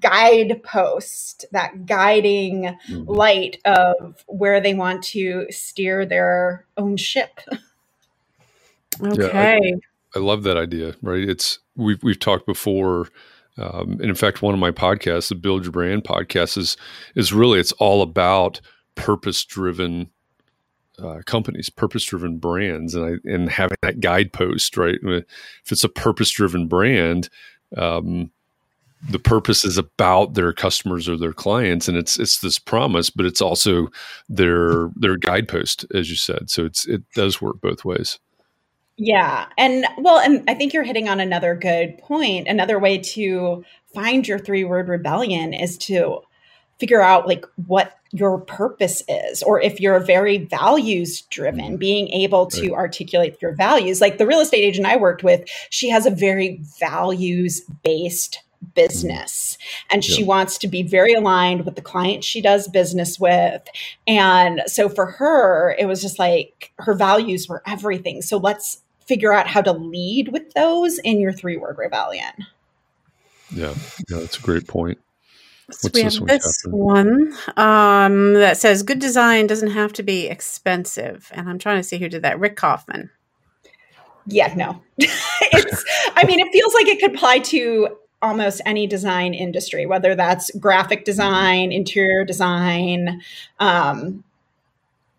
Speaker 3: guidepost, that guiding mm-hmm. light of where they want to steer their own ship.
Speaker 2: Okay.
Speaker 1: Yeah, I, I love that idea, right? It's we've we've talked before um, and in fact, one of my podcasts, the Build Your Brand podcast, is is really it's all about purpose driven uh, companies, purpose driven brands, and I, and having that guidepost. Right, if it's a purpose driven brand, um, the purpose is about their customers or their clients, and it's it's this promise, but it's also their their guidepost, as you said. So it's it does work both ways.
Speaker 3: Yeah. And well, and I think you're hitting on another good point. Another way to find your three word rebellion is to figure out like what your purpose is or if you're very values driven being able to right. articulate your values like the real estate agent i worked with she has a very values based business and she wants to be very aligned with the client she does business with and so for her it was just like her values were everything so let's figure out how to lead with those in your three word rebellion.
Speaker 1: Yeah, yeah, that's a great point.
Speaker 2: So we have this one um, that says good design doesn't have to be expensive. And I'm trying to see who did that. Rick Kaufman.
Speaker 3: Yeah, no. (laughs) it's I mean, it feels like it could apply to almost any design industry, whether that's graphic design, interior design. Um,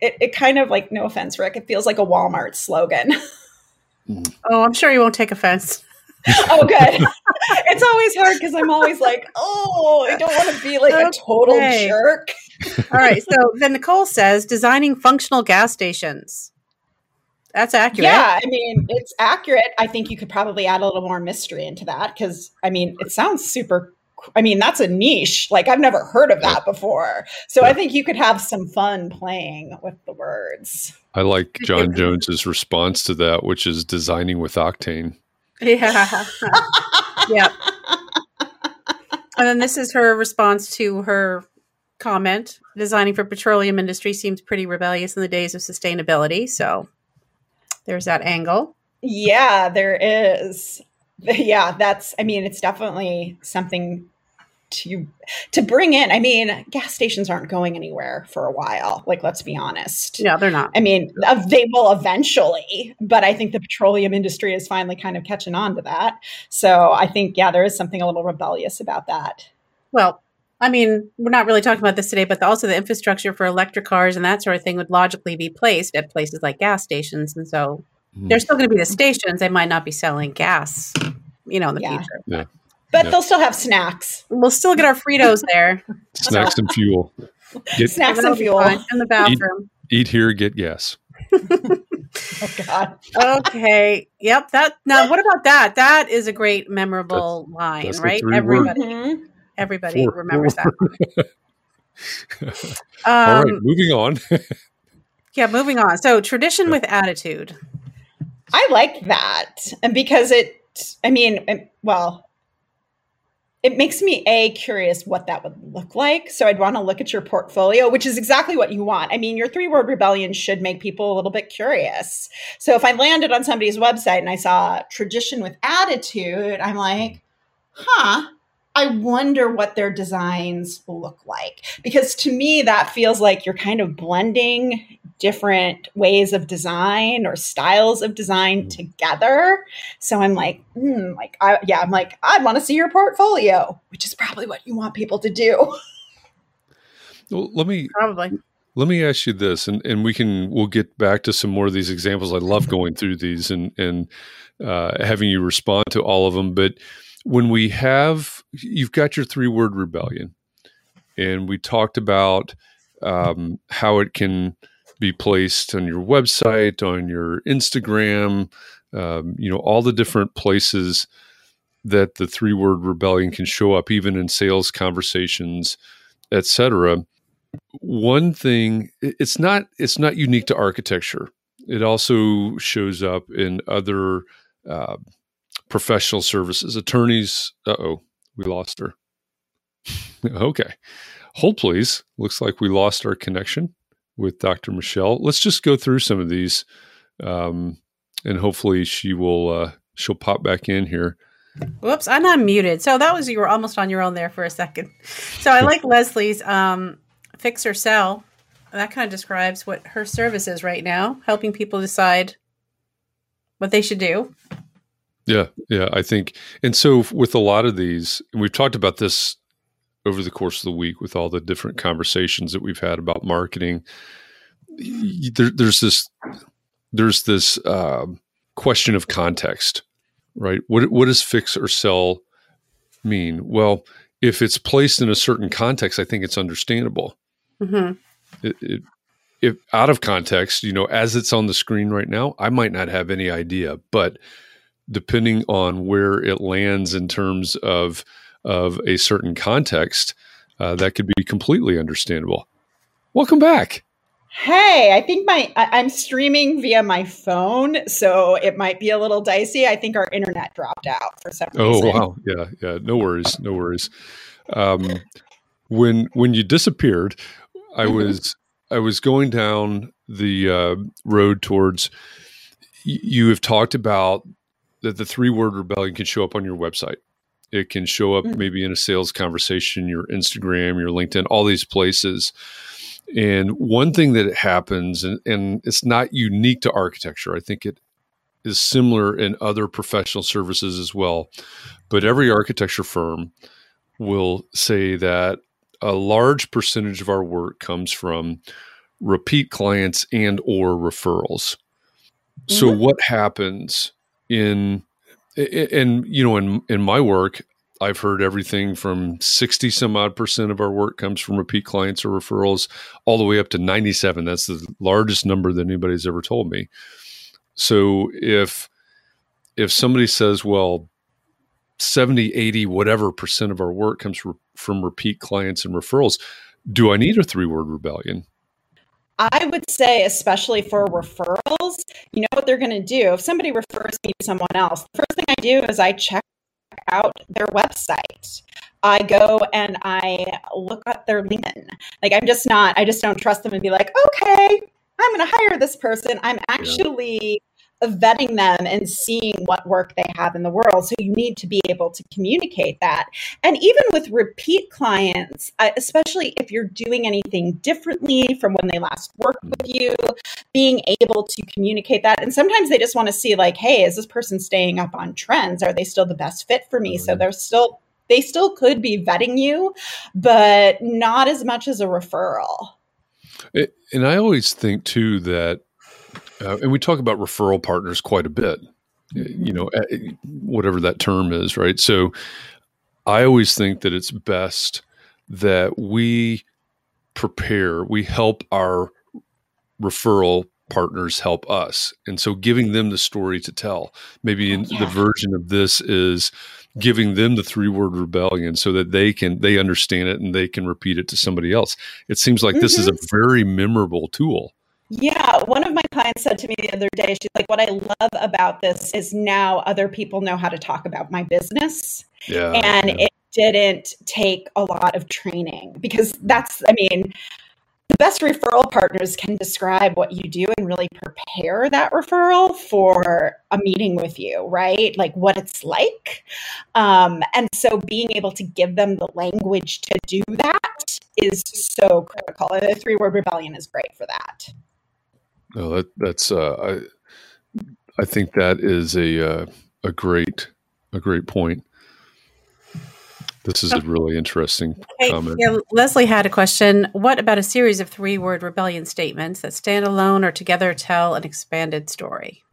Speaker 3: it, it kind of like, no offense, Rick, it feels like a Walmart slogan. (laughs)
Speaker 2: Mm. Oh, I'm sure you won't take offense.
Speaker 3: oh, good. (laughs) it's always hard because I'm always like, oh, I don't want to be like okay. a total jerk.
Speaker 2: All right. So (laughs) then Nicole says designing functional gas stations. That's accurate.
Speaker 3: Yeah, I mean, it's accurate. I think you could probably add a little more mystery into that because, I mean, it sounds super. I mean, that's a niche. Like, I've never heard of that before. So I think you could have some fun playing with the words.
Speaker 1: I like (laughs) John Jones's response to that, which is designing with octane.
Speaker 2: Yeah. (laughs) yeah. And then this is her response to her comment. Designing for petroleum industry seems pretty rebellious in the days of sustainability. So there's that angle.
Speaker 3: Yeah, there is. (laughs) Yeah, that's I mean, it's definitely something to to bring in i mean gas stations aren't going anywhere for a while like let's be honest
Speaker 2: Yeah, they're not.
Speaker 3: i mean uh, they will eventually but i think the petroleum industry is finally kind of catching on to that so i think yeah there is something a little rebellious about that
Speaker 2: Well, I mean, we're not really talking about this today, but also the infrastructure for electric cars and that sort of thing would logically be placed at places like gas stations. And so
Speaker 1: Hmm.
Speaker 2: there's still going to be the stations. They might not be selling gas, you know, in the
Speaker 3: Yeah.
Speaker 2: future.
Speaker 1: Yeah.
Speaker 3: But
Speaker 1: Yeah.
Speaker 3: they'll still have snacks
Speaker 2: We'll still get our Fritos there.
Speaker 1: Snacks and fuel. Get,
Speaker 3: snacks and fuel
Speaker 2: in the bathroom.
Speaker 1: eat here, get gas. (laughs)
Speaker 3: oh god
Speaker 2: okay. Yep. That now. What about that? That is a great memorable line,
Speaker 1: that's
Speaker 2: right?
Speaker 1: three
Speaker 2: Everybody,
Speaker 3: Mhm.
Speaker 2: everybody
Speaker 1: Four.
Speaker 2: remembers that. (laughs)
Speaker 1: All right,
Speaker 2: Um,
Speaker 1: moving on. (laughs)
Speaker 2: Yeah. Moving on. So tradition with attitude.
Speaker 3: I like that. And because it, I mean, well, it makes me a curious what that would look like. So I'd want to look at your portfolio, which is exactly what you want. I mean, your three word rebellion should make people a little bit curious. So if I landed on somebody's website and I saw tradition with attitude, I'm like, huh. I wonder what their designs look like. Because to me, that feels like you're kind of blending different ways of design or styles of design together. So I'm like, hmm, like, I, yeah, I'm like, I want to see your portfolio, which is probably what you want people to do.
Speaker 1: Well, let me
Speaker 2: Probably.
Speaker 1: let me ask you this, and, and we can we'll get back to some more of these examples. I love going through these and and uh, having you respond to all of them. But when we have you've got your three word rebellion, and we talked about um, how it can be placed on your website, on your Instagram, um, you know, all the different places that the three word rebellion can show up, even in sales conversations, etc one thing it's not it's not unique to architecture. It also shows up in other uh, professional services. Attorneys uh-oh we lost her. (laughs) Okay. Hold please. Looks like we lost our connection with dr michelle let's just go through some of these um, and hopefully she will uh, she'll pop back in here
Speaker 2: Whoops, I'm unmuted. So that was you were almost on your own there for a second. So I like (laughs) Leslie's um, fix or sell. That kind of describes what her service is right now, helping people decide what they should do.
Speaker 1: Yeah, yeah, I think, and so with a lot of these, and we've talked about this over the course of the week with all the different conversations that we've had about marketing. There, there's this, there's this um question of context, right? What what does fix or sell mean? Well, if it's placed in a certain context, I think it's understandable.
Speaker 2: hmm
Speaker 1: It, it, if out of context, you know, as it's on the screen right now, I might not have any idea, but depending on where it lands in terms of of a certain context, uh, that could be completely understandable. Welcome back.
Speaker 3: Hey, I think my I, I'm streaming via my phone, so it might be a little dicey. I think our internet dropped out for some
Speaker 1: Oh
Speaker 3: reason.
Speaker 1: wow, yeah, yeah. No worries, no worries. Um, when when you disappeared, I
Speaker 3: Mhm.
Speaker 1: was I was going down the uh, road towards. You have talked about that the three word rebellion can show up on your website. It can show up
Speaker 3: Mhm.
Speaker 1: maybe in a sales conversation, your Instagram, your LinkedIn, all these places. And one thing that happens, and, and it's not unique to architecture, I think it is similar in other professional services as well. But every architecture firm will say that a large percentage of our work comes from repeat clients and or referrals. So
Speaker 3: Mhm.
Speaker 1: what happens in and you know in in my work I've heard everything from 60 some odd percent of our work comes from repeat clients or referrals all the way up to 97 that's the largest number that anybody's ever told me. So if if somebody says well 70 80 whatever percent of our work comes re- from repeat clients and referrals do I need a three word rebellion?
Speaker 3: I would say, especially for referrals, you know what they're going to do. If somebody refers me to someone else, the first thing I do is I check out their website. I go and I look at their LinkedIn. Like, I'm just not, I just don't trust them and be like, okay, I'm going to hire this person. I'm actually vetting them and seeing what work they have in the world. So you need to be able to communicate that. And even with repeat clients, uh, especially if you're doing anything differently from when they last worked with you, being able to communicate that. And sometimes they just want to see, like, hey, is this person staying up on trends? Are they still the best fit for me? So mm-hmm. they're still they still could be vetting you, but not as much as a referral.
Speaker 1: And I always think too that, uh, and we talk about referral partners quite a bit, you know, whatever that term is, right? So I always think that it's best that we prepare, we help our referral partners help us. And so giving them the story to tell. Maybe in yeah. the version of this is giving them the three word rebellion so that they can they understand it and they can repeat it to somebody else. It seems like mm-hmm. this is a mm-hmm. very memorable tool.
Speaker 3: Yeah, one of my clients said to me the other day, she's like, What I love about this is now other people know how to talk about my business. Yeah. And yeah. it didn't take a lot of training because that's, I mean, the best referral partners can describe what you do and really prepare that referral for a meeting with you, right? Like what it's like. Um, and so being able to give them the language to do that is so critical. And the three word rebellion is great for that.
Speaker 1: No, that, that's, uh, I, I think that is a, uh, a great, a great point. This is a really interesting hey, comment.
Speaker 2: Yeah, Leslie had a question. What about a series of three word rebellion statements that stand alone or together tell an expanded story?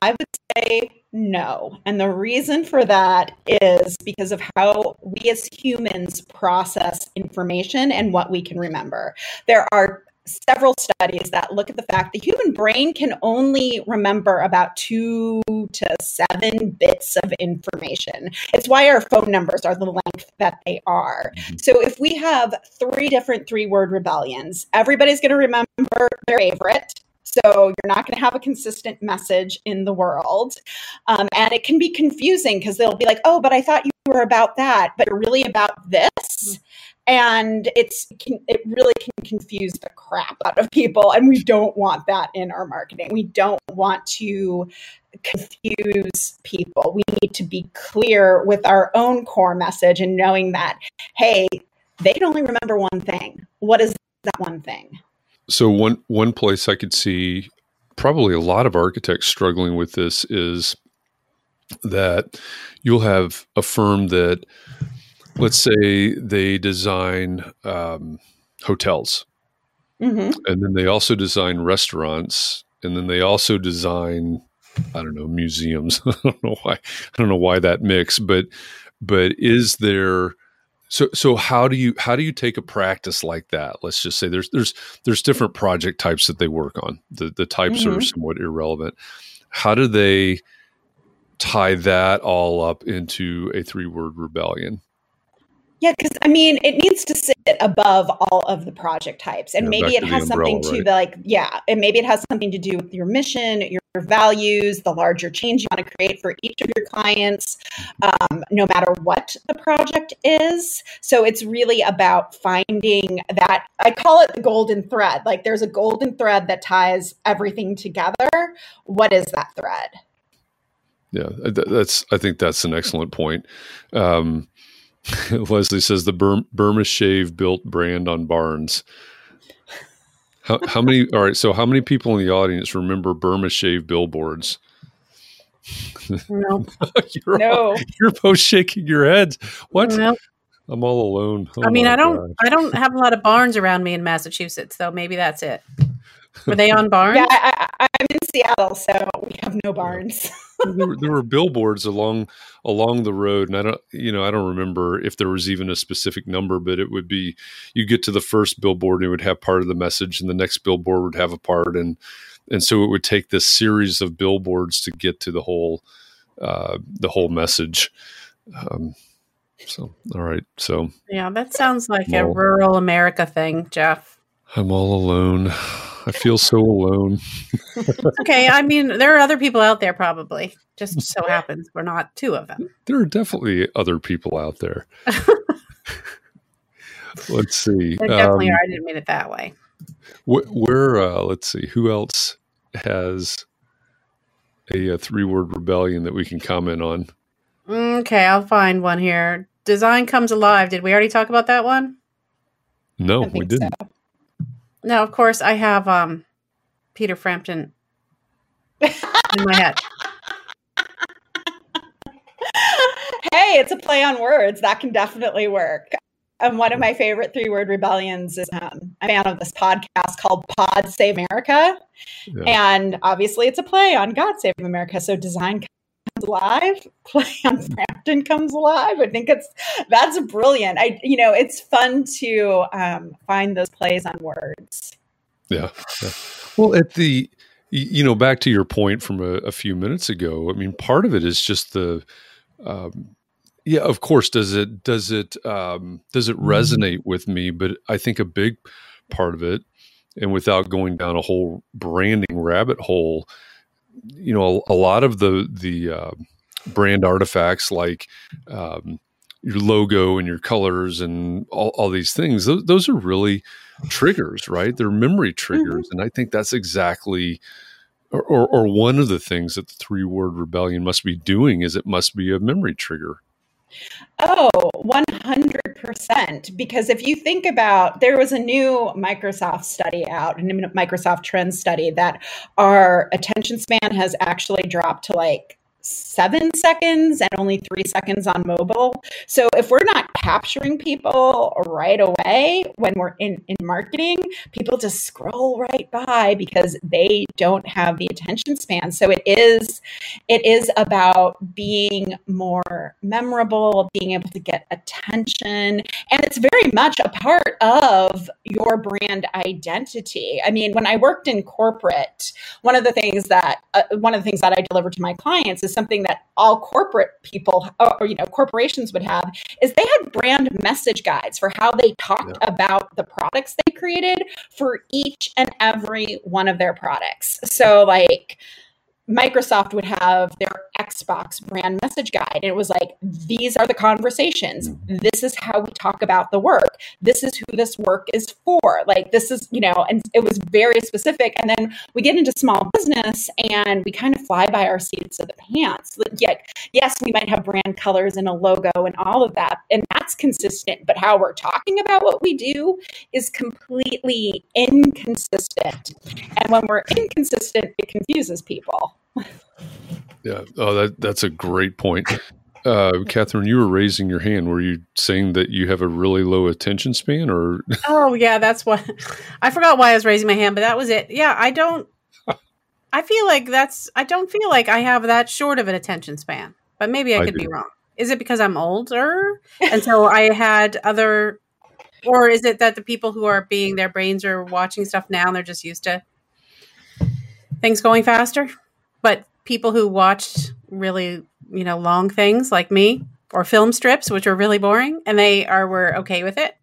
Speaker 3: I would say no. And the reason for that is because of how we as humans process information and what we can remember. There are several studies that look at the fact the human brain can only remember about two to seven bits of information. It's why our phone numbers are the length that they are. Mm-hmm. So if we have three different three word rebellions, everybody's going to remember their favorite. So you're not going to have a consistent message in the world. Um, and it can be confusing because they'll be like, oh, but I thought you were about that, but you're really about this. And it's it really can confuse the crap out of people. And we don't want that in our marketing. We don't want to confuse people. We need to be clear with our own core message and knowing that hey they can only remember one thing. What is that one thing?
Speaker 1: So one one place i could see probably a lot of architects struggling with this is that you'll have a firm that let's say they design um, hotels. Mm-hmm. and then they also design restaurants and then they also design i don't know museums. (laughs) I don't know why i don't know why that mix but but is there so so how do you how do you take a practice like that? Let's just say there's there's there's different project types that they work on. The the types mm-hmm. are somewhat irrelevant. How do they tie that all up into a three word rebellion
Speaker 3: yeah, because I mean, it needs to sit above all of the project types, and yeah, maybe it has something to the like, yeah, and maybe it has something to do with your mission, your values, the larger change you want to create for each of your clients, um, no matter what the project is. So it's really about finding that. I call it the golden thread. Like, there's a golden thread that ties everything together. What is that thread?
Speaker 1: Yeah, that's. I think that's an excellent point. Um, (laughs) Leslie says the Bur- Burma Shave built brand on barns. How, how many? All right. So, how many people in the audience remember Burma Shave billboards?
Speaker 3: No. (laughs)
Speaker 1: you're
Speaker 3: no.
Speaker 1: All, you're both shaking your heads. What? No. I'm all alone.
Speaker 2: Oh I mean, I don't. God. I don't have a lot of barns around me in Massachusetts, though. Maybe that's it. Were they on (laughs) barns?
Speaker 3: yeah, I, am in Seattle, so we have no barns. (laughs)
Speaker 1: there, were, there, were, billboards along along the road, and I don't, you know, I don't remember if there was even a specific number, but it would be you get to the first billboard and it would have part of the message, and the next billboard would have a part, and and so it would take this series of billboards to get to the whole uh, the whole message. Um, so, all right, so
Speaker 2: yeah, that sounds like well, a rural America thing, Jeff.
Speaker 1: I'm all alone. I feel so alone.
Speaker 2: okay, I mean, there are other people out there probably. Just so happens we're not two of them.
Speaker 1: There are definitely other people out there. (laughs) let's see.
Speaker 2: There definitely um, are. I didn't mean it that way.
Speaker 1: Wh- where, uh, let's see, who else has a, a three word rebellion that we can comment on.
Speaker 2: Okay, I'll find one here. Design comes alive. Did we already talk about that one?
Speaker 1: No, we didn't.
Speaker 3: so.
Speaker 2: No, of course I have um Peter Frampton in my head. (laughs)
Speaker 3: hey, it's a play on words. That can definitely work. And one of my favorite three word rebellions is um, I'm a fan of this podcast called Pod Save America.
Speaker 1: Yeah.
Speaker 3: And obviously, it's a play on God Save America. So design comes alive, play on Frampton comes alive. I think it's that's brilliant. I, you know, it's fun to um, find those plays on words.
Speaker 1: Yeah. yeah. Well, at the, you know, back to your point from a, a few minutes ago, I mean, part of it is just the, um, yeah, of course, does it, does it, um, does it resonate with me? But I think a big part of it, and without going down a whole branding rabbit hole, you know, a, a lot of the, the, uh, brand artifacts like, um, your logo and your colors and all, all these things, those, those are really, triggers, right? They're memory triggers. And I think that's exactly or, or, or one of the things that the three word rebellion must be doing is it must be a memory trigger.
Speaker 3: Oh, 100%. Because if you think about, there was a new Microsoft study out, a Microsoft trend study, that our attention span has actually dropped to like seven seconds and only three seconds on mobile. So if we're not capturing people right away when we're in, in marketing, people just scroll right by because they don't have the attention span. So it is it is about being more memorable, being able to get attention. And it's very much a part of your brand identity. I mean, when I worked in corporate, one of the things that uh, one of the things that I deliver to my clients is something that all corporate people or, or, you know corporations would have is they had brand message guides for how they talked
Speaker 1: Yeah.
Speaker 3: about the products they created for each and every one of their products. So like Microsoft would have their Xbox brand message guide. And it was like, these are the conversations. Mm-hmm. This is how we talk about the work. This is who this work is for. Like, this is, you know, and it was very specific. And then we get into small business and we kind of fly by our seats of the pants. Yet, yes, we might have brand colors and a logo and all of that. And that's consistent. But how we're talking about what we do is completely inconsistent. And when we're inconsistent, it confuses people. (laughs)
Speaker 1: Yeah. Oh, that that's a great point. Uh, Catherine, you were raising your hand. Were you saying that you have a really low attention span, or (laughs)
Speaker 2: Oh yeah, that's what (laughs) I forgot why I was raising my hand, but that was it. Yeah, I don't I feel like that's I don't feel like I have that short of an attention span. But maybe I
Speaker 1: I
Speaker 2: could be wrong. Is it because I'm older? and so I had other or is it that the people who are being their brains are watching stuff now and they're just used to things going faster? But people who watched really, you know, long things like me or film strips which are really boring and they are were okay with it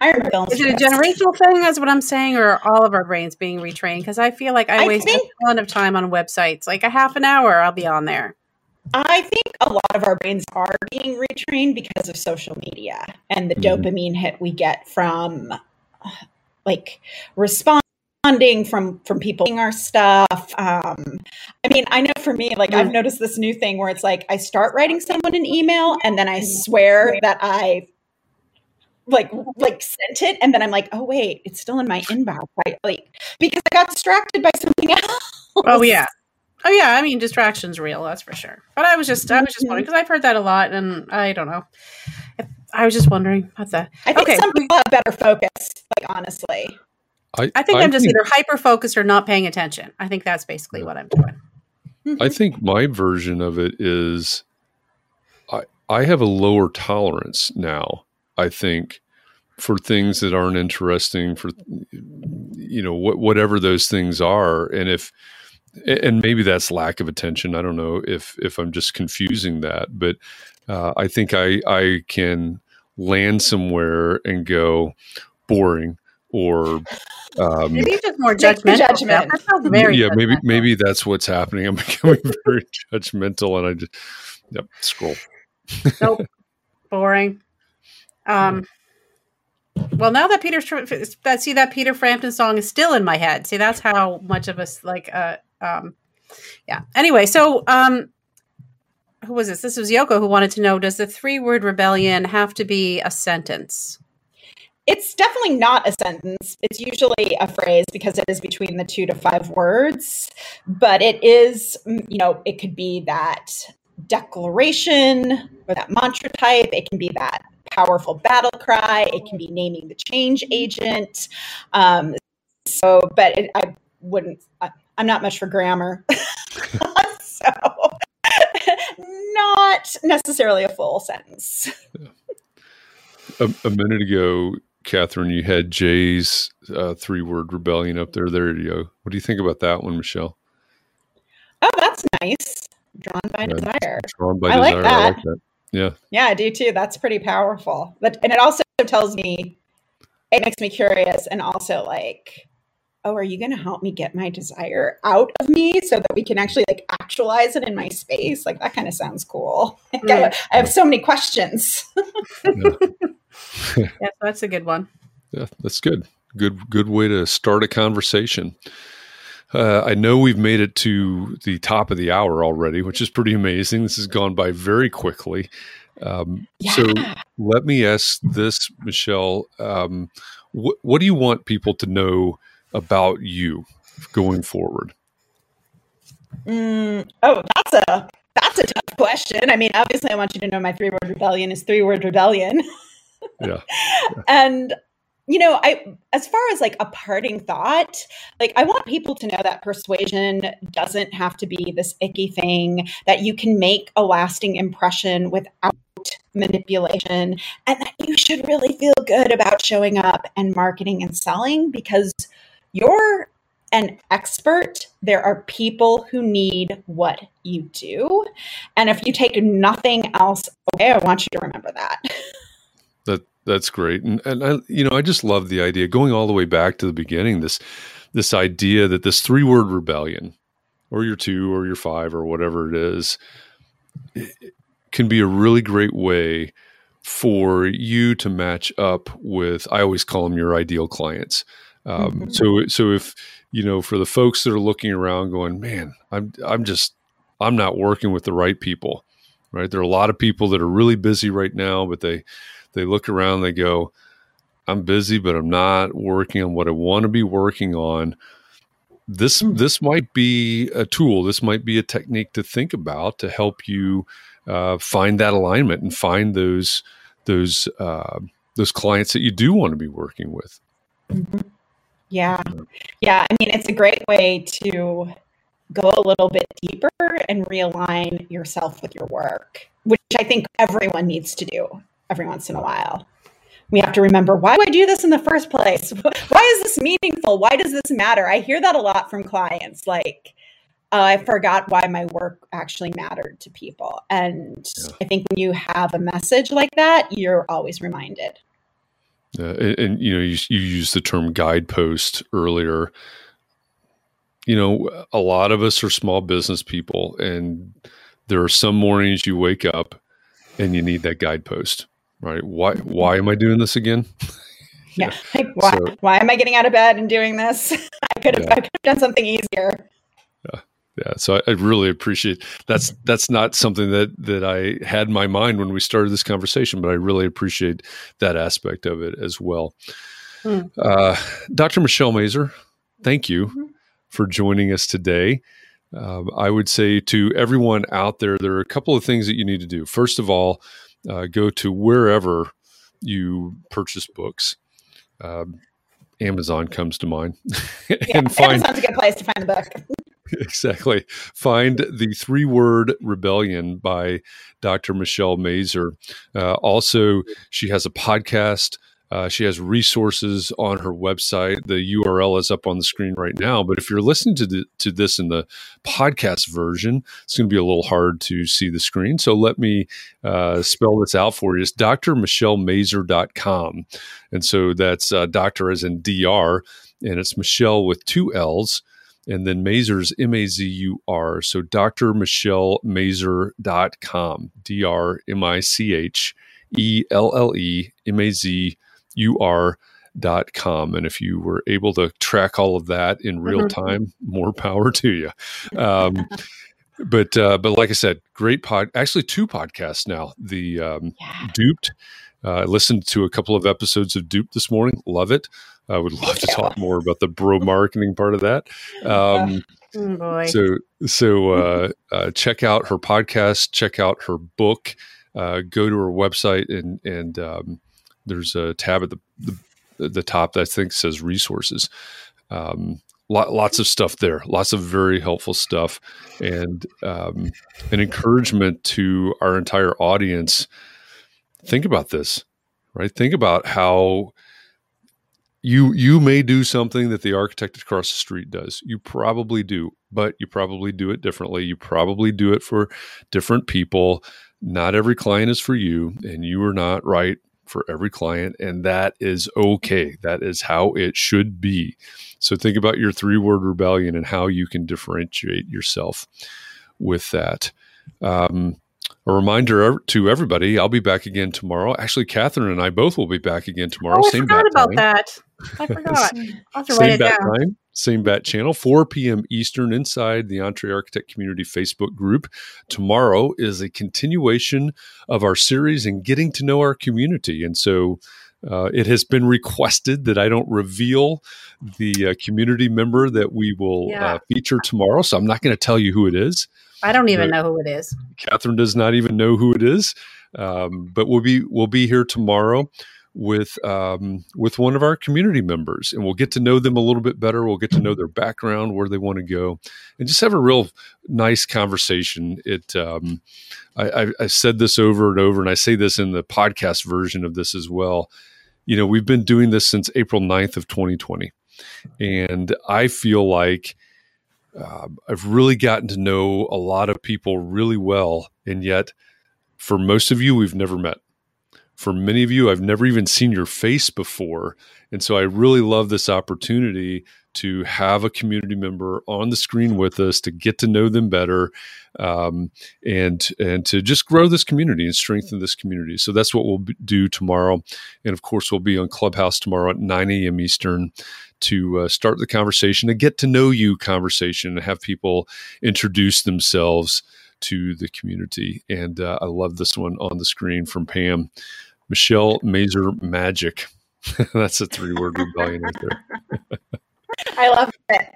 Speaker 3: I remember film
Speaker 2: is it a generational thing? That's what I'm saying, or are all of our brains being retrained? Because I feel like I,
Speaker 3: I
Speaker 2: waste
Speaker 3: think-
Speaker 2: a ton of time on websites. Like a half an hour, I'll be on there.
Speaker 3: I think a lot of our brains are being retrained because of social media and the
Speaker 1: Mhm.
Speaker 3: dopamine hit we get from like like responding from from people our stuff. Um, I mean, I know for me, like I've
Speaker 2: Mm.
Speaker 3: noticed this new thing where it's like I start writing someone an email and then I swear that I like like sent it and then I'm like, oh wait, it's still in my inbox. I, like because I got distracted by something (laughs) else.
Speaker 2: Oh yeah, oh yeah. I mean, distraction's real, that's for sure. But I was just, I was just wondering because I've heard that a lot, and I don't know. I was just wondering what the.
Speaker 3: I think
Speaker 2: Okay.
Speaker 3: some people have better focus, like honestly.
Speaker 1: I?
Speaker 2: I think I am just either hyper focused or not paying attention. I think that's basically what I'm doing.
Speaker 1: I think my version of it is I I have a lower tolerance now. I think for things that aren't interesting for you know what whatever those things are and if and maybe that's lack of attention i don't know if if i'm just confusing that but uh, i think i i can land somewhere and go boring or um,
Speaker 2: Maybe just more
Speaker 3: Take
Speaker 2: judgmental.
Speaker 3: judgment.
Speaker 2: That very
Speaker 1: yeah maybe maybe that's what's happening i'm (laughs) becoming very judgmental and i just yep scroll
Speaker 2: nope boring um well now that peter that see that peter frampton song is still in my head see that's how much of us like uh um yeah. Anyway, so um, who was this? This was Yoko who wanted to know: Does the three-word rebellion have to be a sentence?
Speaker 3: It's definitely not a sentence. It's usually a phrase because it is between the two to five words, but it is, mm, you know, it could be that declaration or that mantra type. It can be that powerful battle cry. It can be naming the change agent. Um, so, but it, I wouldn't, I, I'm not much for grammar. (laughs) so, not necessarily a full sentence.
Speaker 1: A, a, minute ago, Catherine, you had Jay's uh, three word rebellion up there. There you go. What do you think about that one, Michelle?
Speaker 3: Oh, that's nice. Drawn by yeah, desire.
Speaker 1: Drawn by I desire. Like that. I like that. Yeah.
Speaker 3: Yeah, I do too. That's pretty powerful. But and it also tells me it makes me curious and also like oh are you going to help me get my desire out of me so that we can actually like actualize it in my space like that kind of sounds cool (laughs) mm. i have so many questions (laughs)
Speaker 2: yeah. Yeah that's a good one
Speaker 1: yeah that's good good good way to start a conversation uh, I know we've made it to the top of the hour already, which is pretty amazing. This has gone by very quickly. Um, yeah. So let me ask this, Michelle. Um, wh- what do you want people to know about you going forward?
Speaker 3: Mm, oh, that's a that's a tough question. I mean, obviously, I want you to know my three word rebellion is three word rebellion. (laughs) yeah. (laughs) And you know, I as far as like a parting thought, like I want people to know that persuasion doesn't have to be this icky thing that you can make a lasting impression without manipulation and that you should really feel good about showing up and marketing and selling because you're an expert. There are people who need what you do. And if you take nothing else away, I want you to remember that. (laughs)
Speaker 1: That that's great. And and I you know, I just love the idea going all the way back to the beginning this this idea that this three-word rebellion or your 2 or your 5 or whatever it is it can be a really great way for you to match up with I always call them your ideal clients um, mm-hmm. So, so if you know, for the folks that are looking around, going, man, I'm, I'm just, I'm not working with the right people, right? There are a lot of people that are really busy right now, but they, they look around, they go, I'm busy, but I'm not working on what I want to be working on. This, mm-hmm. this might be a tool. This might be a technique to think about to help you uh, find that alignment and find those, those, uh, those clients that you do want to be working with.
Speaker 3: Mm-hmm. Yeah. Yeah. I mean, it's a great way to go a little bit deeper and realign yourself with your work, which I think everyone needs to do every once in a while. We have to remember why do I do this in the first place? (laughs) Why is this meaningful? Why does this matter? I hear that a lot from clients like, uh, I forgot why my work actually mattered to people. And yeah. I think when you have a message like that, you're always reminded.
Speaker 1: Uh, and, and, you know, you, you used the term guidepost earlier. You know, a lot of us are small business people, and there are some mornings you wake up and you need that guidepost, right? Why? Why am I doing this again? (laughs)
Speaker 3: yeah. Like, why? So, why am I getting out of bed and doing this? (laughs) I could have. Yeah. I could have done something easier.
Speaker 1: Yeah yeah so I, I, really appreciate that's that's not something that that i had in my mind when we started this conversation but i really appreciate that aspect of it as well mm. uh, dr michelle mazur thank you mm-hmm. for joining us today uh, i would say to everyone out there there are a couple of things that you need to do first of all uh, go to wherever you purchase books um, Amazon comes to mind. (laughs)
Speaker 3: and find, Amazon's a good place to find the book. (laughs)
Speaker 1: exactly. Find the three word rebellion by Dr. Michelle Mazur. Uh, also, she has a podcast. Uh, she has resources on her website. The URL is up on the screen right now. But if you're listening to, the, to this in the podcast version, it's going to be a little hard to see the screen. So let me uh, spell this out for you. It's drmichellemazur.com. And so that's uh, doctor as in DR, and it's Michelle with two L's and then Mazur's M A Z U R. So drmichellemazur.com, D R M I C H E L L E M A Z U R dot com. And if you were able to track all of that in real mm-hmm. time more power to you. (laughs) Um, but uh, but like i said great pod actually two podcasts now. The um, yeah. duped uh, i listened to a couple of episodes of duped this morning. Love it. I would love to talk more about the bro (laughs) marketing part of that. Um, oh, so so uh, (laughs) uh, check out her podcast check out her book uh, go to her website and and um, there's a tab at the, the the top that I think says resources. Um, lots of stuff there, lots of very helpful stuff, and um, an encouragement to our entire audience. Think about this, right? Think about how you you may do something that the architect across the street does. You probably do, but you probably do it differently. You probably do it for different people. Not every client is for you, and you are not right for every client, and that is okay. That is how it should be. So think about your three word rebellion and how you can differentiate yourself with that. Um, a reminder to everybody, I'll be back again tomorrow. Actually, Catherine and I both will be back again tomorrow.
Speaker 2: Oh, I Same forgot about time. that. I (laughs) forgot. I'll have to write it down.
Speaker 1: Time, same bat channel, 4 p.m. Eastern inside the EntreArchitect Community Facebook group. Tomorrow is a continuation of our series and getting to know our community. And so uh, it has been requested that I don't reveal the uh, community member that we will uh, yeah. uh, feature tomorrow. So I'm not going to tell you who it is.
Speaker 2: I don't even know who it is.
Speaker 1: Catherine does not even know who it is. Um, but we'll be we'll be here tomorrow with um, with one of our community members, and we'll get to know them a little bit better. We'll get to know their background, where they want to go, and just have a real nice conversation. It um, I, I, I said this over and over, and I say this in the podcast version of this as well. You know, we've been doing this since April 9th of 2020, and I feel like uh, I've really gotten to know a lot of people really well, and yet for most of you, we've never met for many of you, I've never even seen your face before. And so I really love this opportunity to have a community member on the screen with us to get to know them better um, and and to just grow this community and strengthen this community. So that's what we'll do tomorrow. And of course, we'll be on Clubhouse tomorrow at 9 a.m. Eastern to uh, start the conversation, a get to know you conversation, and have people introduce themselves to the community. And uh, I love this one on the screen from Pam. Michelle Mazur Magic. (laughs) That's a three word rebellion right there.
Speaker 3: I love it.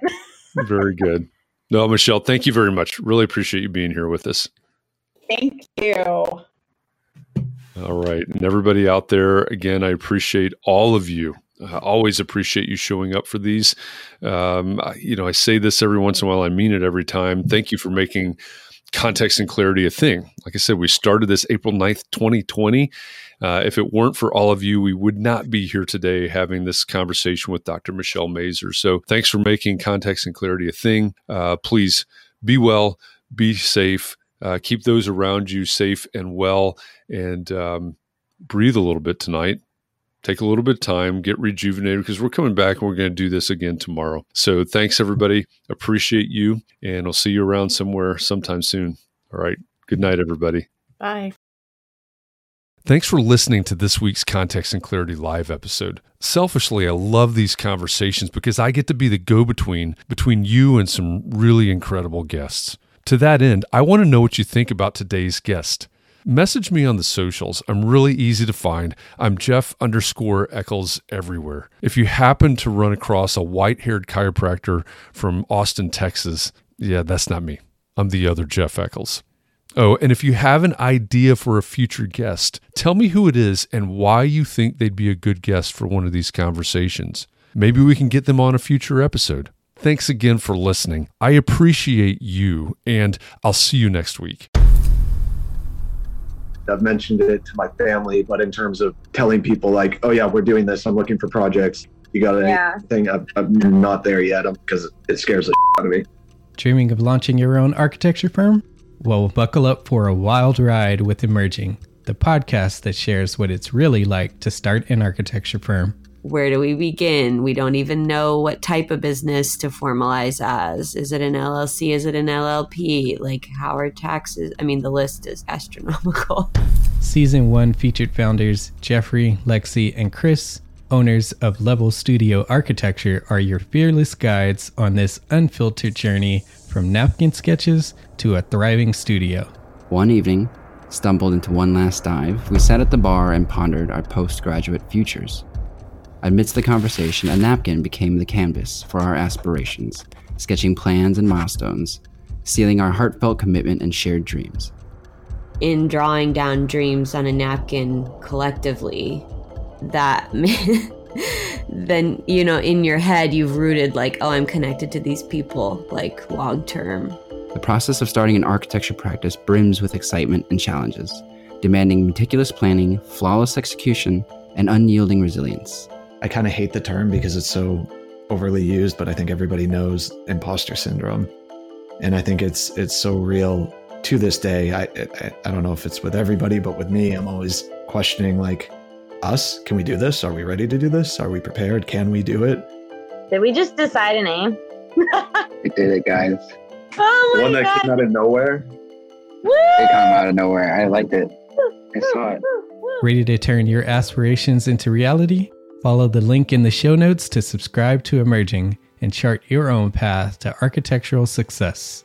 Speaker 1: very good. No, Michelle, thank you very much. Really appreciate you being here with us.
Speaker 3: Thank you.
Speaker 1: All right. And everybody out there, again, I appreciate all of you. I always appreciate you showing up for these. Um, I, you know, I say this every once in a while. I mean it every time. Thank you for making context and clarity a thing. Like I said, we started this April 9th, 2020. Uh, if it weren't for all of you, we would not be here today having this conversation with Dr. Michelle Mazur. So thanks for making context and clarity a thing. Uh, please be well, be safe, uh, keep those around you safe and well, and um, breathe a little bit tonight take a little bit of time, get rejuvenated because we're coming back and we're going to do this again tomorrow. So thanks, everybody. Appreciate you. And I'll see you around somewhere sometime soon. All right. Good night, everybody.
Speaker 2: Bye.
Speaker 1: Thanks for listening to this week's Context and Clarity Live episode. Selfishly, I love these conversations because I get to be the go between between you and some really incredible guests. To that end, I want to know what you think about today's guest. Message me on the socials. I'm really easy to find. I'm Jeff underscore Echols everywhere. If you happen to run across a white haired chiropractor from Austin, Texas, yeah, that's not me. I'm the other Jeff Echols. Oh, and if you have an idea for a future guest, tell me who it is and why you think they'd be a good guest for one of these conversations. Maybe we can get them on a future episode. Thanks again for listening. I appreciate you, and I'll see you next week.
Speaker 4: I've mentioned it to my family, but in terms of telling people like, oh yeah, we're doing this. I'm looking for projects. You got anything? Yeah. I'm, I'm, not there yet because it scares the out of me.
Speaker 5: Dreaming of launching your own architecture firm? Well, buckle up for a wild ride with Emerging, the podcast that shares what it's really like to start an architecture firm
Speaker 6: where do we begin? We don't even know what type of business to formalize as. Is it an LLC? Is it an LLP? Like, how are taxes? I mean, the list is astronomical. (laughs)
Speaker 5: Season one featured founders Jeffrey, Lexi, and Chris Owners of Level Studio Architecture are your fearless guides on this unfiltered journey from napkin sketches to a thriving studio.
Speaker 7: One evening, stumbled into one last dive, we sat at the bar and pondered our postgraduate futures. Amidst the conversation, a napkin became the canvas for our aspirations, sketching plans and milestones, sealing our heartfelt commitment and shared dreams.
Speaker 6: In drawing down dreams on a napkin collectively, that (laughs) then you know in your head you've rooted like oh i'm connected to these people like long term
Speaker 7: the process of starting an architecture practice brims with excitement and challenges demanding meticulous planning flawless execution and unyielding resilience
Speaker 4: i kind of hate the term because it's so overly used but i think everybody knows imposter syndrome and i think it's it's so real to this day I, I i don't know if it's with everybody but with me i'm always questioning like us? Can we do this? Are we ready to do this? Are we prepared? Can we do it?
Speaker 8: Did we just decide a name? (laughs)
Speaker 9: we did it, guys.
Speaker 8: Oh
Speaker 4: the one
Speaker 8: God.
Speaker 4: that came out of nowhere.
Speaker 9: Woo! They come out of nowhere. I liked it. I saw it.
Speaker 5: Ready to turn your aspirations into reality? Follow the link in the show notes to subscribe to Emerging and chart your own path to architectural success.